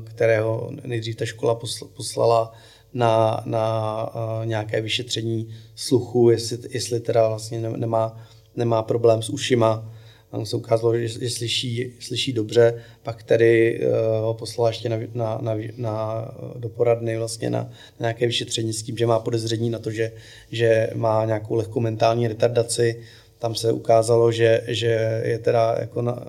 kterého nejdřív ta škola poslala na, na uh, nějaké vyšetření sluchu, jestli, jestli teda vlastně nemá, nemá problém s ušima. Tam se ukázalo, že, že slyší, slyší dobře, pak tedy uh, ho poslala ještě na, na, na, na, do poradny vlastně na, na nějaké vyšetření s tím, že má podezření na to, že, že má nějakou lehkou mentální retardaci. Tam se ukázalo, že, že je teda jako na,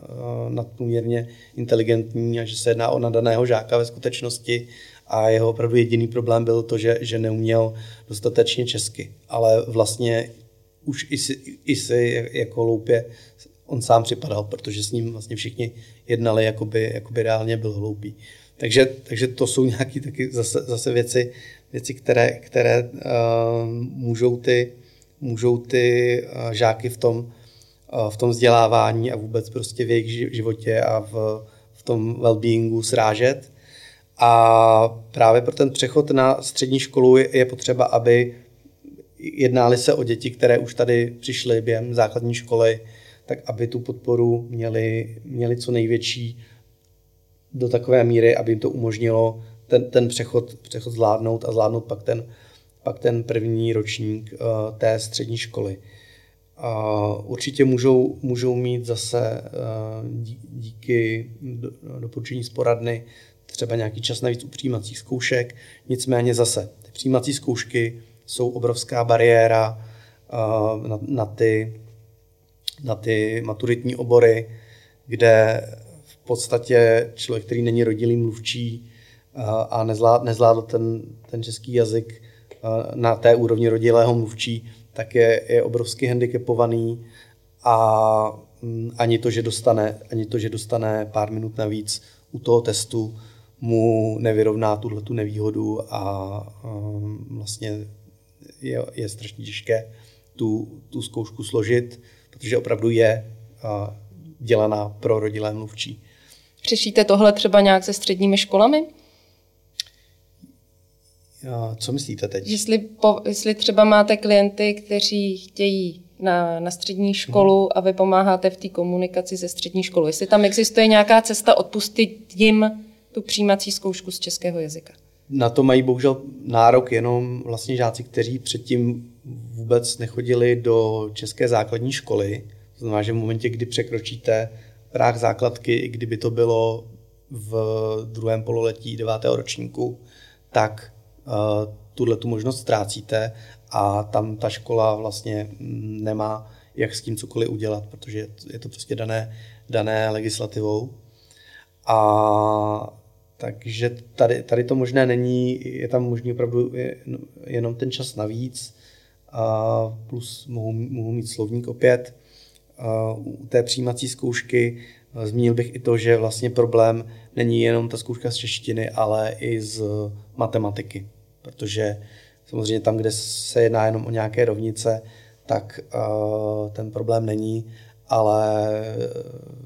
nadprůměrně inteligentní a že se jedná o nadaného žáka ve skutečnosti a jeho opravdu jediný problém byl to, že, že neuměl dostatečně česky. Ale vlastně už i si, i si jako loupě on sám připadal, protože s ním vlastně všichni jednali, jakoby, jakoby reálně byl hloupý. Takže, takže to jsou nějaké taky zase, zase věci, věci, které, které uh, můžou ty, můžou ty uh, žáky v tom, uh, v tom vzdělávání a vůbec prostě v jejich životě a v, v tom well-beingu srážet. A právě pro ten přechod na střední školu je potřeba, aby jednali se o děti, které už tady přišly během základní školy, tak aby tu podporu měli, měli co největší do takové míry, aby jim to umožnilo ten, ten přechod, přechod zvládnout a zvládnout pak ten, pak ten první ročník uh, té střední školy. Určitě můžou, můžou mít zase uh, díky doporučení z poradny třeba nějaký čas navíc u přijímacích zkoušek. Nicméně zase ty přijímací zkoušky jsou obrovská bariéra uh, na, na, ty, na ty maturitní obory, kde v podstatě člověk, který není rodilý mluvčí a nezvládl, nezvládl ten, ten český jazyk na té úrovni rodilého mluvčí, tak je, je obrovsky handicapovaný a um, ani to, že dostane, ani to, že dostane pár minut navíc u toho testu, mu nevyrovná tuhle tu nevýhodu a vlastně je, je strašně těžké tu, tu zkoušku složit, protože opravdu je dělaná pro rodilé mluvčí. Řešíte tohle třeba nějak se středními školami? Co myslíte teď? Jestli, po, jestli třeba máte klienty, kteří chtějí na, na střední školu hmm. a vy pomáháte v té komunikaci ze střední školu. Jestli tam existuje nějaká cesta odpustit jim tu přijímací zkoušku z českého jazyka? Na to mají bohužel nárok jenom vlastně žáci, kteří předtím vůbec nechodili do české základní školy. To znamená, že v momentě, kdy překročíte práh základky, i kdyby to bylo v druhém pololetí devátého ročníku, tak tuhle tu možnost ztrácíte a tam ta škola vlastně nemá jak s tím cokoliv udělat, protože je to prostě dané, dané legislativou. A takže tady, tady to možné není, je tam možný opravdu jenom ten čas navíc, a plus mohu, mohu mít slovník opět. A u té přijímací zkoušky zmínil bych i to, že vlastně problém není jenom ta zkouška z češtiny, ale i z matematiky, protože samozřejmě tam, kde se jedná jenom o nějaké rovnice, tak uh, ten problém není, ale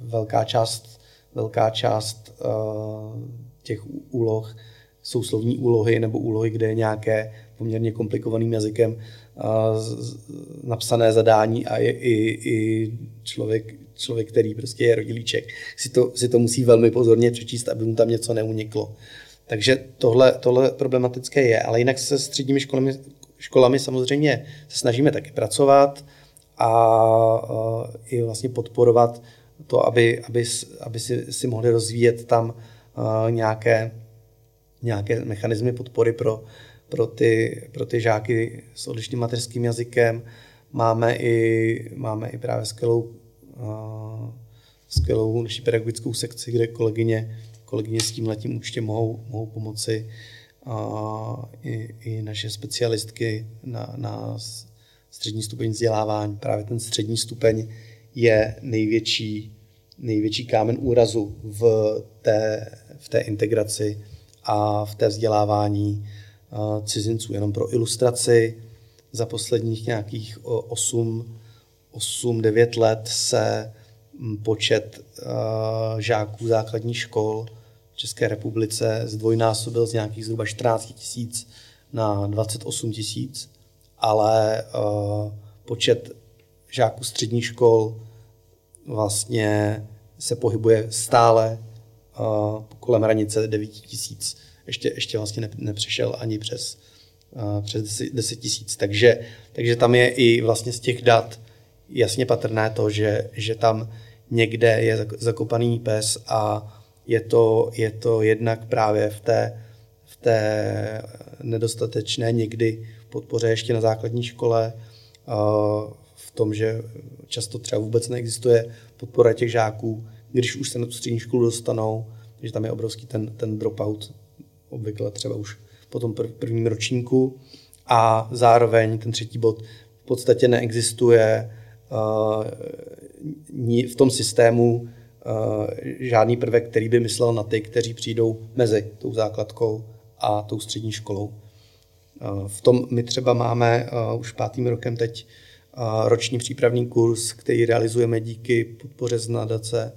velká část, velká část uh, těch úloh jsou slovní úlohy nebo úlohy, kde je nějaké poměrně komplikovaným jazykem uh, napsané zadání a je i, i člověk, člověk, který prostě je rodilíček, si to, si to musí velmi pozorně přečíst, aby mu tam něco neuniklo. Takže tohle, tohle problematické je, ale jinak se středními školami, školami samozřejmě se snažíme taky pracovat a, i vlastně podporovat to, aby, aby, aby si, si mohli rozvíjet tam nějaké, nějaké mechanismy podpory pro, pro, ty, pro ty žáky s odlišným mateřským jazykem. Máme i, máme i právě skvělou, skvělou naší pedagogickou sekci, kde kolegyně kolegyně s tím letím určitě mohou, mohou pomoci a i, i naše specialistky na, na střední stupeň vzdělávání. Právě ten střední stupeň je největší, největší kámen úrazu v té, v té integraci a v té vzdělávání cizinců. Jenom pro ilustraci, za posledních nějakých 8-9 let se počet žáků základních škol České republice zdvojnásobil z nějakých zhruba 14 tisíc na 28 tisíc, ale uh, počet žáků středních škol vlastně se pohybuje stále uh, kolem hranice 9 tisíc. Ještě, ještě vlastně nepřešel ani přes, uh, přes 10 tisíc. Takže, takže tam je i vlastně z těch dat jasně patrné to, že, že tam někde je zakopaný pes a je to, je to jednak právě v té, v té nedostatečné někdy podpoře ještě na základní škole, v tom, že často třeba vůbec neexistuje podpora těch žáků, když už se na tu střední školu dostanou, že tam je obrovský ten, ten dropout, obvykle třeba už po tom prvním ročníku. A zároveň ten třetí bod v podstatě neexistuje v tom systému žádný prvek, který by myslel na ty, kteří přijdou mezi tou základkou a tou střední školou. Eh, v tom my třeba máme eh, už pátým rokem teď roční přípravný kurz, který realizujeme díky podpoře z nadace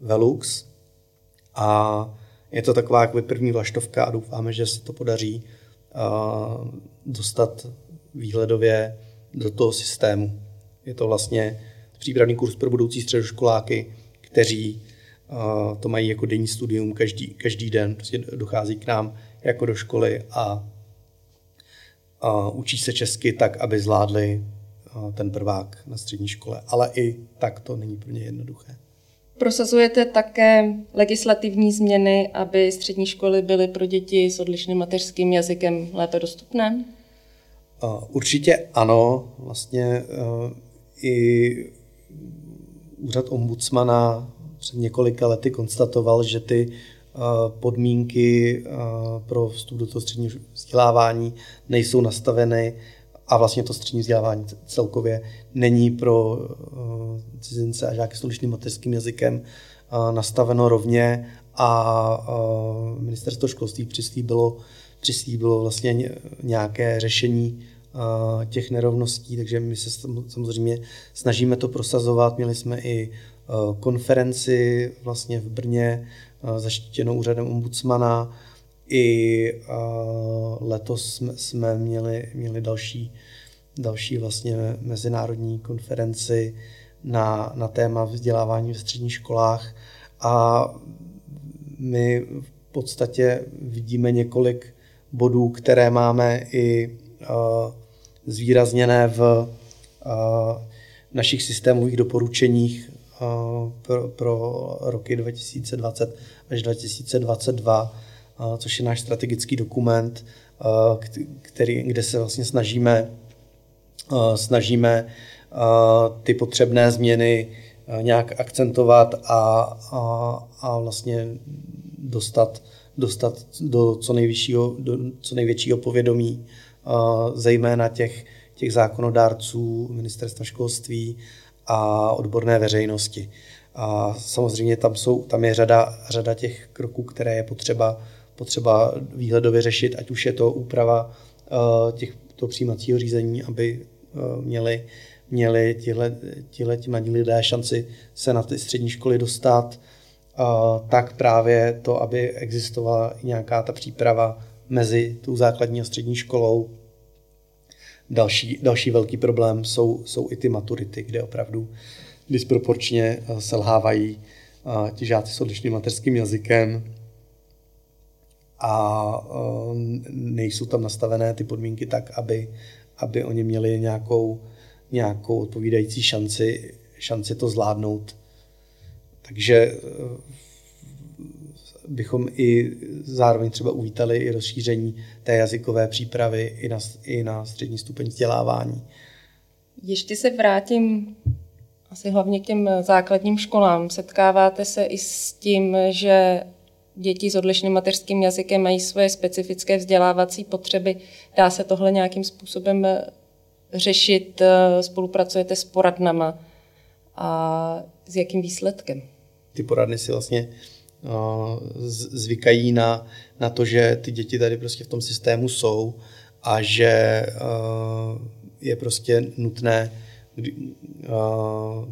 Velux. A je to taková jako první vlaštovka a doufáme, že se to podaří dostat výhledově do toho systému. Je to vlastně přípravný kurz pro budoucí středoškoláky, kteří uh, to mají jako denní studium každý, každý den, prostě dochází k nám jako do školy a, a učí se česky tak, aby zvládli uh, ten prvák na střední škole. Ale i tak to není pro ně jednoduché. Prosazujete také legislativní změny, aby střední školy byly pro děti s odlišným mateřským jazykem lépe dostupné? Určitě ano. Vlastně i úřad ombudsmana před několika lety konstatoval, že ty eh, podmínky eh, pro vstup do toho středního vzdělávání nejsou nastaveny a vlastně to střední vzdělávání celkově není pro eh, cizince a žáky s odlišným mateřským jazykem nastaveno rovně a ministerstvo školství přislíbilo, přislíbilo vlastně nějaké řešení těch nerovností, takže my se samozřejmě snažíme to prosazovat. Měli jsme i konferenci vlastně v Brně zaštítěnou úřadem ombudsmana. I letos jsme, měli, měli další, další vlastně mezinárodní konferenci na, na téma vzdělávání v středních školách a my v podstatě vidíme několik bodů, které máme i uh, zvýrazněné v uh, našich systémových doporučeních uh, pro, pro roky 2020 až 2022, uh, což je náš strategický dokument, který, kde se vlastně snažíme, snažíme ty potřebné změny nějak akcentovat a, a, a vlastně dostat, dostat do co nejvyššího, do co největšího povědomí, zejména těch, těch zákonodárců, ministerstva školství a odborné veřejnosti. A samozřejmě tam, jsou, tam je řada, řada těch kroků, které je potřeba, potřeba výhledově řešit, ať už je to úprava těch, toho přijímacího řízení, aby měli, měli tihle, tihle ti mladí lidé šanci se na ty střední školy dostat, tak právě to, aby existovala nějaká ta příprava mezi tou základní a střední školou. Další, další velký problém jsou, jsou i ty maturity, kde opravdu disproporčně selhávají ti žáci s odlišným mateřským jazykem a nejsou tam nastavené ty podmínky tak, aby, aby oni měli nějakou, nějakou odpovídající šanci, šanci to zvládnout takže eh, bychom i zároveň třeba uvítali i rozšíření té jazykové přípravy i na, i na střední stupeň vzdělávání. Ještě se vrátím asi hlavně k těm základním školám. Setkáváte se i s tím, že děti s odlišným mateřským jazykem mají svoje specifické vzdělávací potřeby. Dá se tohle nějakým způsobem řešit? Spolupracujete s poradnama? A s jakým výsledkem? ty poradny si vlastně zvykají na, na to, že ty děti tady prostě v tom systému jsou a že je prostě nutné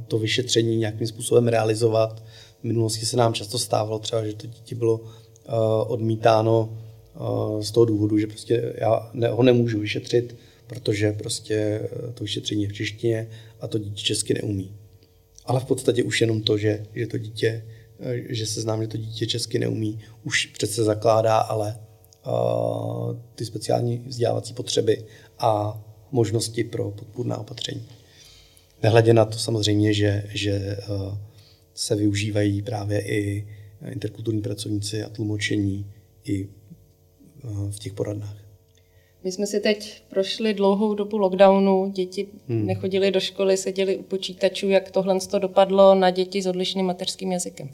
to vyšetření nějakým způsobem realizovat. V minulosti se nám často stávalo třeba, že to dítě bylo odmítáno z toho důvodu, že prostě já ho nemůžu vyšetřit, protože prostě to vyšetření je v češtině a to dítě česky neumí ale v podstatě už jenom to, že, že to dítě, eh, že se znám, že to dítě česky neumí, už přece zakládá, ale uh, ty speciální vzdělávací potřeby a možnosti pro podpůrná opatření. Nehledě na to samozřejmě, že, že uh, se využívají právě i interkulturní pracovníci a tlumočení i uh, v těch poradnách. My jsme si teď prošli dlouhou dobu lockdownu, děti hmm. nechodili do školy, seděli u počítačů. Jak tohle to dopadlo na děti s odlišným mateřským jazykem?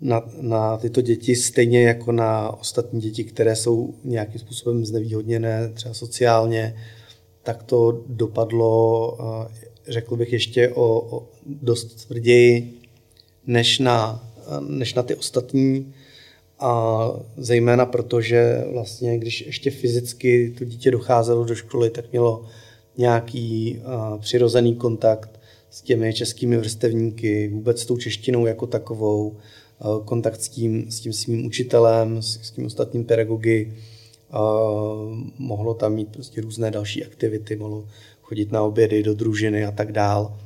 Na, na tyto děti stejně jako na ostatní děti, které jsou nějakým způsobem znevýhodněné, třeba sociálně, tak to dopadlo, řekl bych, ještě o, o dost tvrději než na, než na ty ostatní. A zejména proto, že vlastně, když ještě fyzicky to dítě docházelo do školy, tak mělo nějaký uh, přirozený kontakt s těmi českými vrstevníky, vůbec s tou češtinou jako takovou, kontakt s tím, s tím svým učitelem, s, s tím ostatním pedagogy, mohlo tam mít prostě různé další aktivity, mohlo chodit na obědy do družiny a tak dál.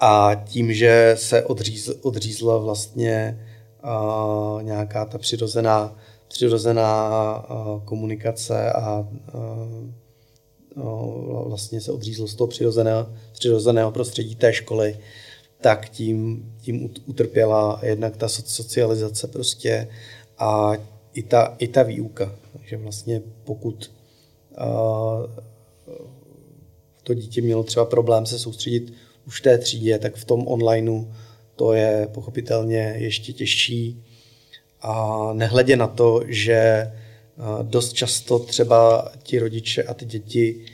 A tím, že se odřízl, odřízla vlastně uh, nějaká ta přirozená, přirozená komunikace a uh, vlastně se odřízlo z toho přirozeného, přirozeného prostředí té školy, tak tím, tím utrpěla jednak ta socializace prostě a i ta, i ta výuka. Takže vlastně pokud uh, to dítě mělo třeba problém se soustředit už v té třídě, tak v tom onlineu to je pochopitelně ještě těžší. A nehledě na to, že dost často třeba ti rodiče a ty děti,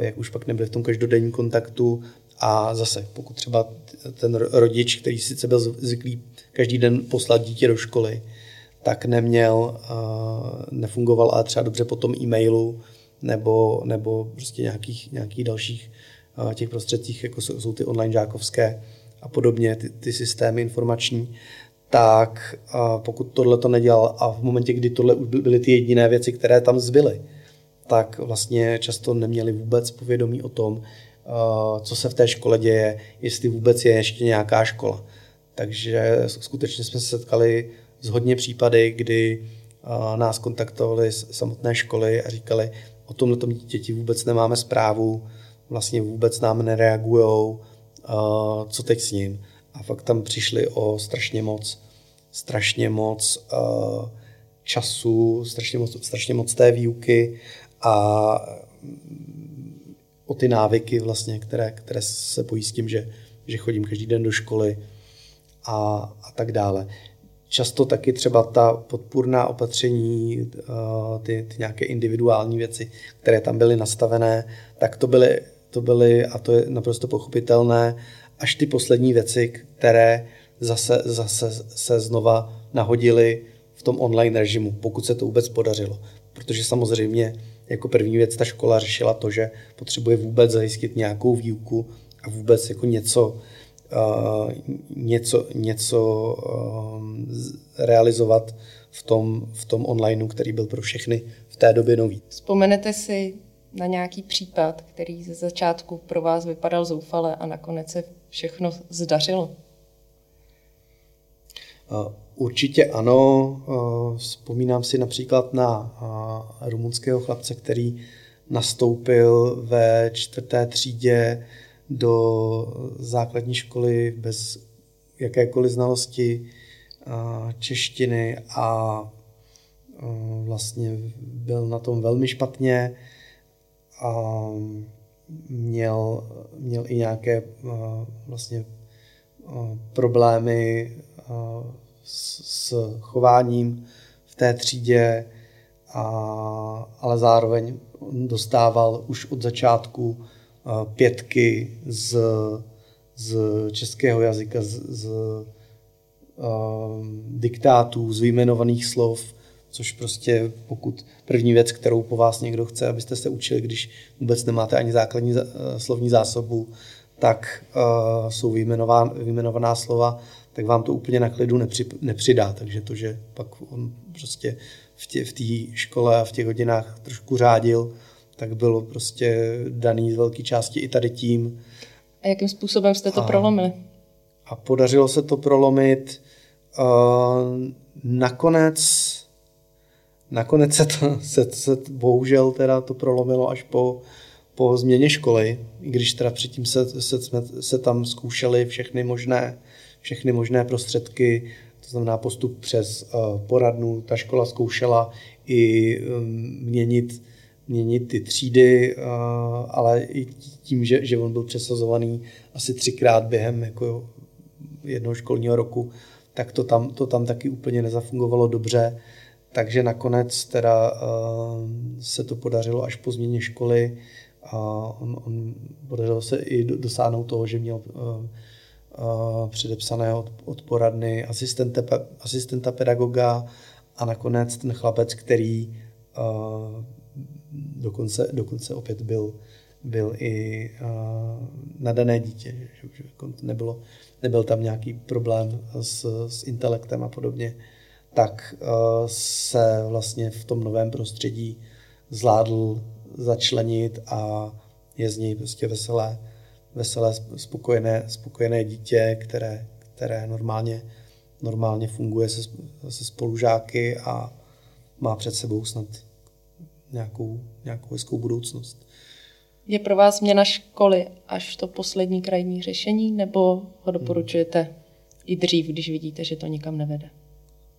jak už pak nebyly v tom každodenním kontaktu A zase, pokud třeba ten rodič, který sice byl zvyklý každý den poslat dítě do školy, tak neměl, nefungoval ale třeba dobře po tom e-mailu nebo, nebo prostě nějakých, nějakých dalších těch prostředcích, jako jsou, jsou ty online žákovské a podobně, ty, ty systémy informační, tak pokud tohle to nedělal a v momentě, kdy tohle byly ty jediné věci, které tam zbyly, tak vlastně často neměli vůbec povědomí o tom, co se v té škole děje, jestli vůbec je ještě nějaká škola. Takže skutečně jsme se setkali s hodně případy, kdy nás kontaktovali samotné školy a říkali, o tomhle děti vůbec nemáme zprávu, vlastně vůbec nám nereagují, co teď s ním. A fakt tam přišli o strašně moc, strašně moc času, strašně moc, strašně moc té výuky a o ty návyky vlastně, které, které se pojí s tím, že, že chodím každý den do školy a, a tak dále. Často taky třeba ta podpůrná opatření, eh, ty, ty nějaké individuální věci, které tam byly nastavené, tak to byly, to byly, a to je naprosto pochopitelné, až ty poslední věci, které zase, zase se znova nahodily v tom online režimu, pokud se to vůbec podařilo. Protože samozřejmě jako první věc ta škola řešila to, že potřebuje vůbec zajistit nějakou výuku a vůbec jako něco, uh, něco, něco uh, realizovat v tom, v tom onlineu, který byl pro všechny v té době nový. Vzpomenete si na nějaký případ, který ze začátku pro vás vypadal zoufale a nakonec se všechno zdařilo? Uh, Určitě ano. Eh, vzpomínám si například na eh, rumunského chlapce, který nastoupil ve čtvrté třídě do základní školy bez jakékoliv znalosti eh, češtiny a vlastně byl na tom velmi špatně a měl, měl i nějaké vlastně problémy s, s chováním v té třídě, a, ale zároveň dostával už od začátku pětky z, z českého jazyka, z, z um, diktátů, z vyjmenovaných slov, což prostě pokud první věc, kterou po vás někdo chce, abyste se učili, když vůbec nemáte ani základní slovní zásobu, tak uh, jsou vyjmenovaná slova tak vám to úplně na klidu nepři, nepřidá. Takže to, že pak on prostě v té v škole a v těch hodinách trošku řádil, tak bylo prostě daný z velké části i tady tím. A jakým způsobem jste to a, prolomili? A podařilo se to prolomit. Uh, nakonec, nakonec se, to, *laughs* se, se bohužel teda to prolomilo až po, po změně školy, i když teda předtím se, se, jsme se tam zkoušeli všechny možné všechny možné prostředky, to znamená postup přes eh, poradnu. Ta škola zkoušela i mm, měnit, měnit ty třídy, eh, ale i tím, že, že on byl přesazovaný asi třikrát během jako jednoho školního roku, tak to tam, to tam taky úplně nezafungovalo dobře. Takže nakonec teda uh, se to podařilo až po změně školy. A on, on podařilo se i dosáhnout toho, že měl uh, předepsaného od poradny, asistenta, asistenta pedagoga a nakonec ten chlapec, který dokonce, dokonce opět byl, byl i nadané dítě, že, že jako nebylo, nebyl tam nějaký problém s, s intelektem a podobně, tak se vlastně v tom novém prostředí zvládl začlenit a je z něj prostě veselé, veselé, spokojené, spokojené dítě, které, které normálně, normálně funguje se, se spolužáky a má před sebou snad nějakou, nějakou hezkou budoucnost. Je pro vás změna školy až to poslední krajní řešení, nebo ho doporučujete hmm. i dřív, když vidíte, že to nikam nevede?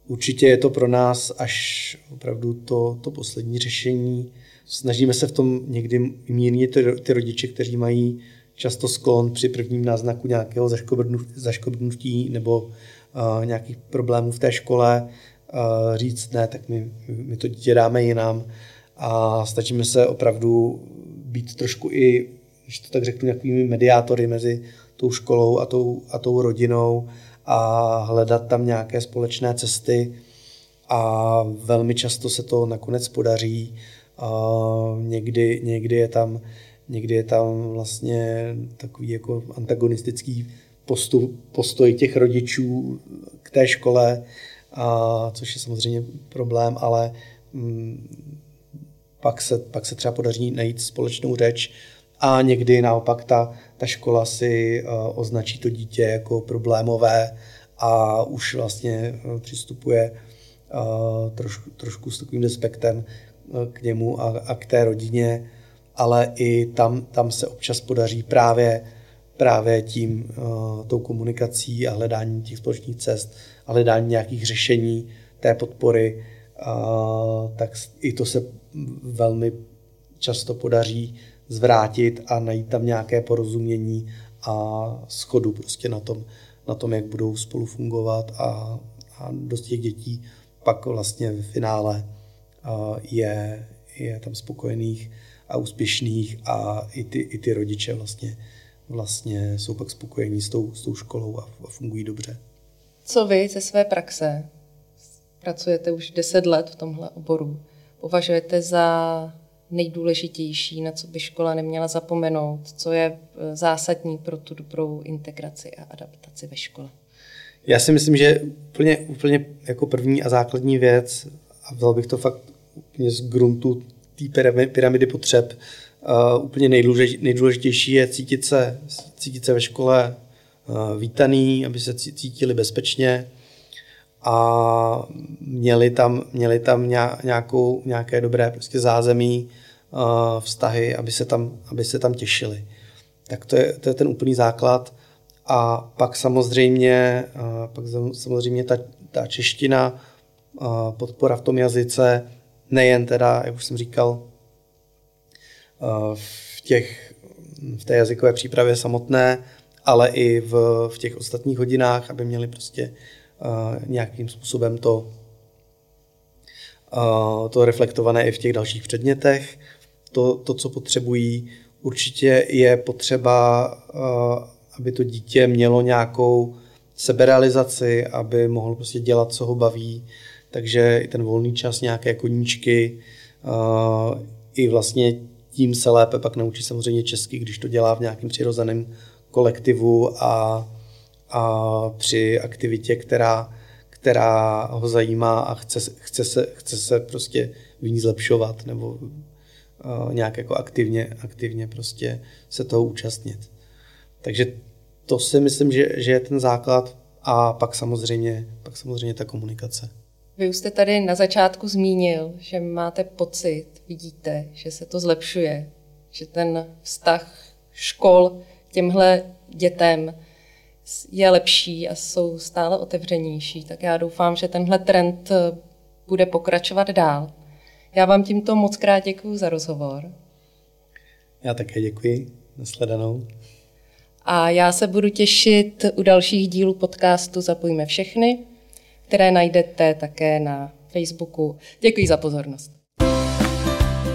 Určitě je to pro nás až opravdu to, to poslední řešení. Snažíme se v tom někdy mírnit ty, ty rodiče, kteří mají často sklon při prvním náznaku nějakého zaškodnutí nebo uh, nějakých problémů v té škole uh, říct ne, tak my, my to dítě dáme jinam a snažíme se opravdu být trošku i když to tak řeknu, nějakými mediátory mezi tou školou a tou, a tou rodinou a hledat tam nějaké společné cesty a velmi často se to nakonec podaří. A někdy, někdy, je tam, někdy je tam vlastně takový jako antagonistický postup, postoj těch rodičů k té škole, a, což je samozřejmě problém, ale mm, pak, se, pak se třeba podaří najít společnou řeč a někdy naopak ta, ta škola si uh, označí to dítě jako problémové a už vlastně uh, přistupuje uh, trošku, trošku s takovým despektem uh, k němu a, a k té rodině, ale i tam, tam se občas podaří právě právě tím, uh, tou komunikací a hledáním těch společných cest a hledání nějakých řešení té podpory, uh, tak i to se velmi často podaří zvrátit a najít tam nějaké porozumění a schodu prostě na tom, na tom jak budou spolu fungovat a, a dost těch dětí pak vlastně v finále je, je tam spokojených a úspěšných a i ty, i ty rodiče vlastně, vlastně jsou pak spokojení s tou, s tou školou a, a fungují dobře. Co vy ze své praxe? Pracujete už 10 let v tomhle oboru. Považujete za nejdůležitější, na co by škola neměla zapomenout, co je e, zásadní pro tu dobrou integraci a adaptaci ve škole? Já si myslím, že úplně, úplně jako první a základní věc, a vzal bych to fakt úplně z gruntu té pyramidy potřeb, uh, úplně nejdůležitější je cítit se, cítit se ve škole uh, vítaný, aby se cítili bezpečně a měli tam, měli tam nějakou, nějaké dobré prostě zázemí, uh, vztahy, aby se, tam, aby se tam těšili. Tak to je, to je ten úplný základ. A pak samozřejmě, pak samozřejmě ta, ta čeština, podpora v tom jazyce, nejen teda, jak už jsem říkal, v, těch, v té jazykové přípravě samotné, ale i v, v těch ostatních hodinách, aby měli prostě nějakým způsobem to, to reflektované i v těch dalších předmětech. To, to co potřebují, určitě je potřeba aby to dítě mělo nějakou seberealizaci, aby mohl prostě dělat, co ho baví. Takže i ten volný čas, nějaké koníčky, uh, i vlastně tím se lépe pak naučí samozřejmě česky, když to dělá v nějakém přirozeném kolektivu a, a při aktivitě, která, která ho zajímá a chce, chce, se, chce se prostě v ní zlepšovat nebo uh, nějak jako aktivně, aktivně prostě se toho účastnit. Takže to si myslím, že, že je ten základ a pak samozřejmě, pak samozřejmě ta komunikace. Vy už jste tady na začátku zmínil, že máte pocit, vidíte, že se to zlepšuje, že ten vztah škol k těmhle dětem je lepší a jsou stále otevřenější. Tak já doufám, že tenhle trend bude pokračovat dál. Já vám tímto moc krát děkuji za rozhovor. Já také děkuji. Nasledanou. A já se budu těšit u dalších dílů podcastu Zapojíme všechny, které najdete také na Facebooku. Děkuji za pozornost.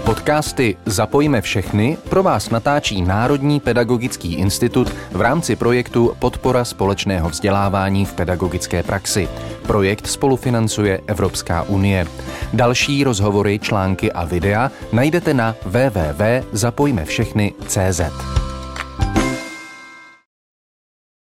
Podcasty Zapojíme všechny pro vás natáčí Národní pedagogický institut v rámci projektu Podpora společného vzdělávání v pedagogické praxi. Projekt spolufinancuje Evropská unie. Další rozhovory, články a videa najdete na www.zapojmevšechny.cz.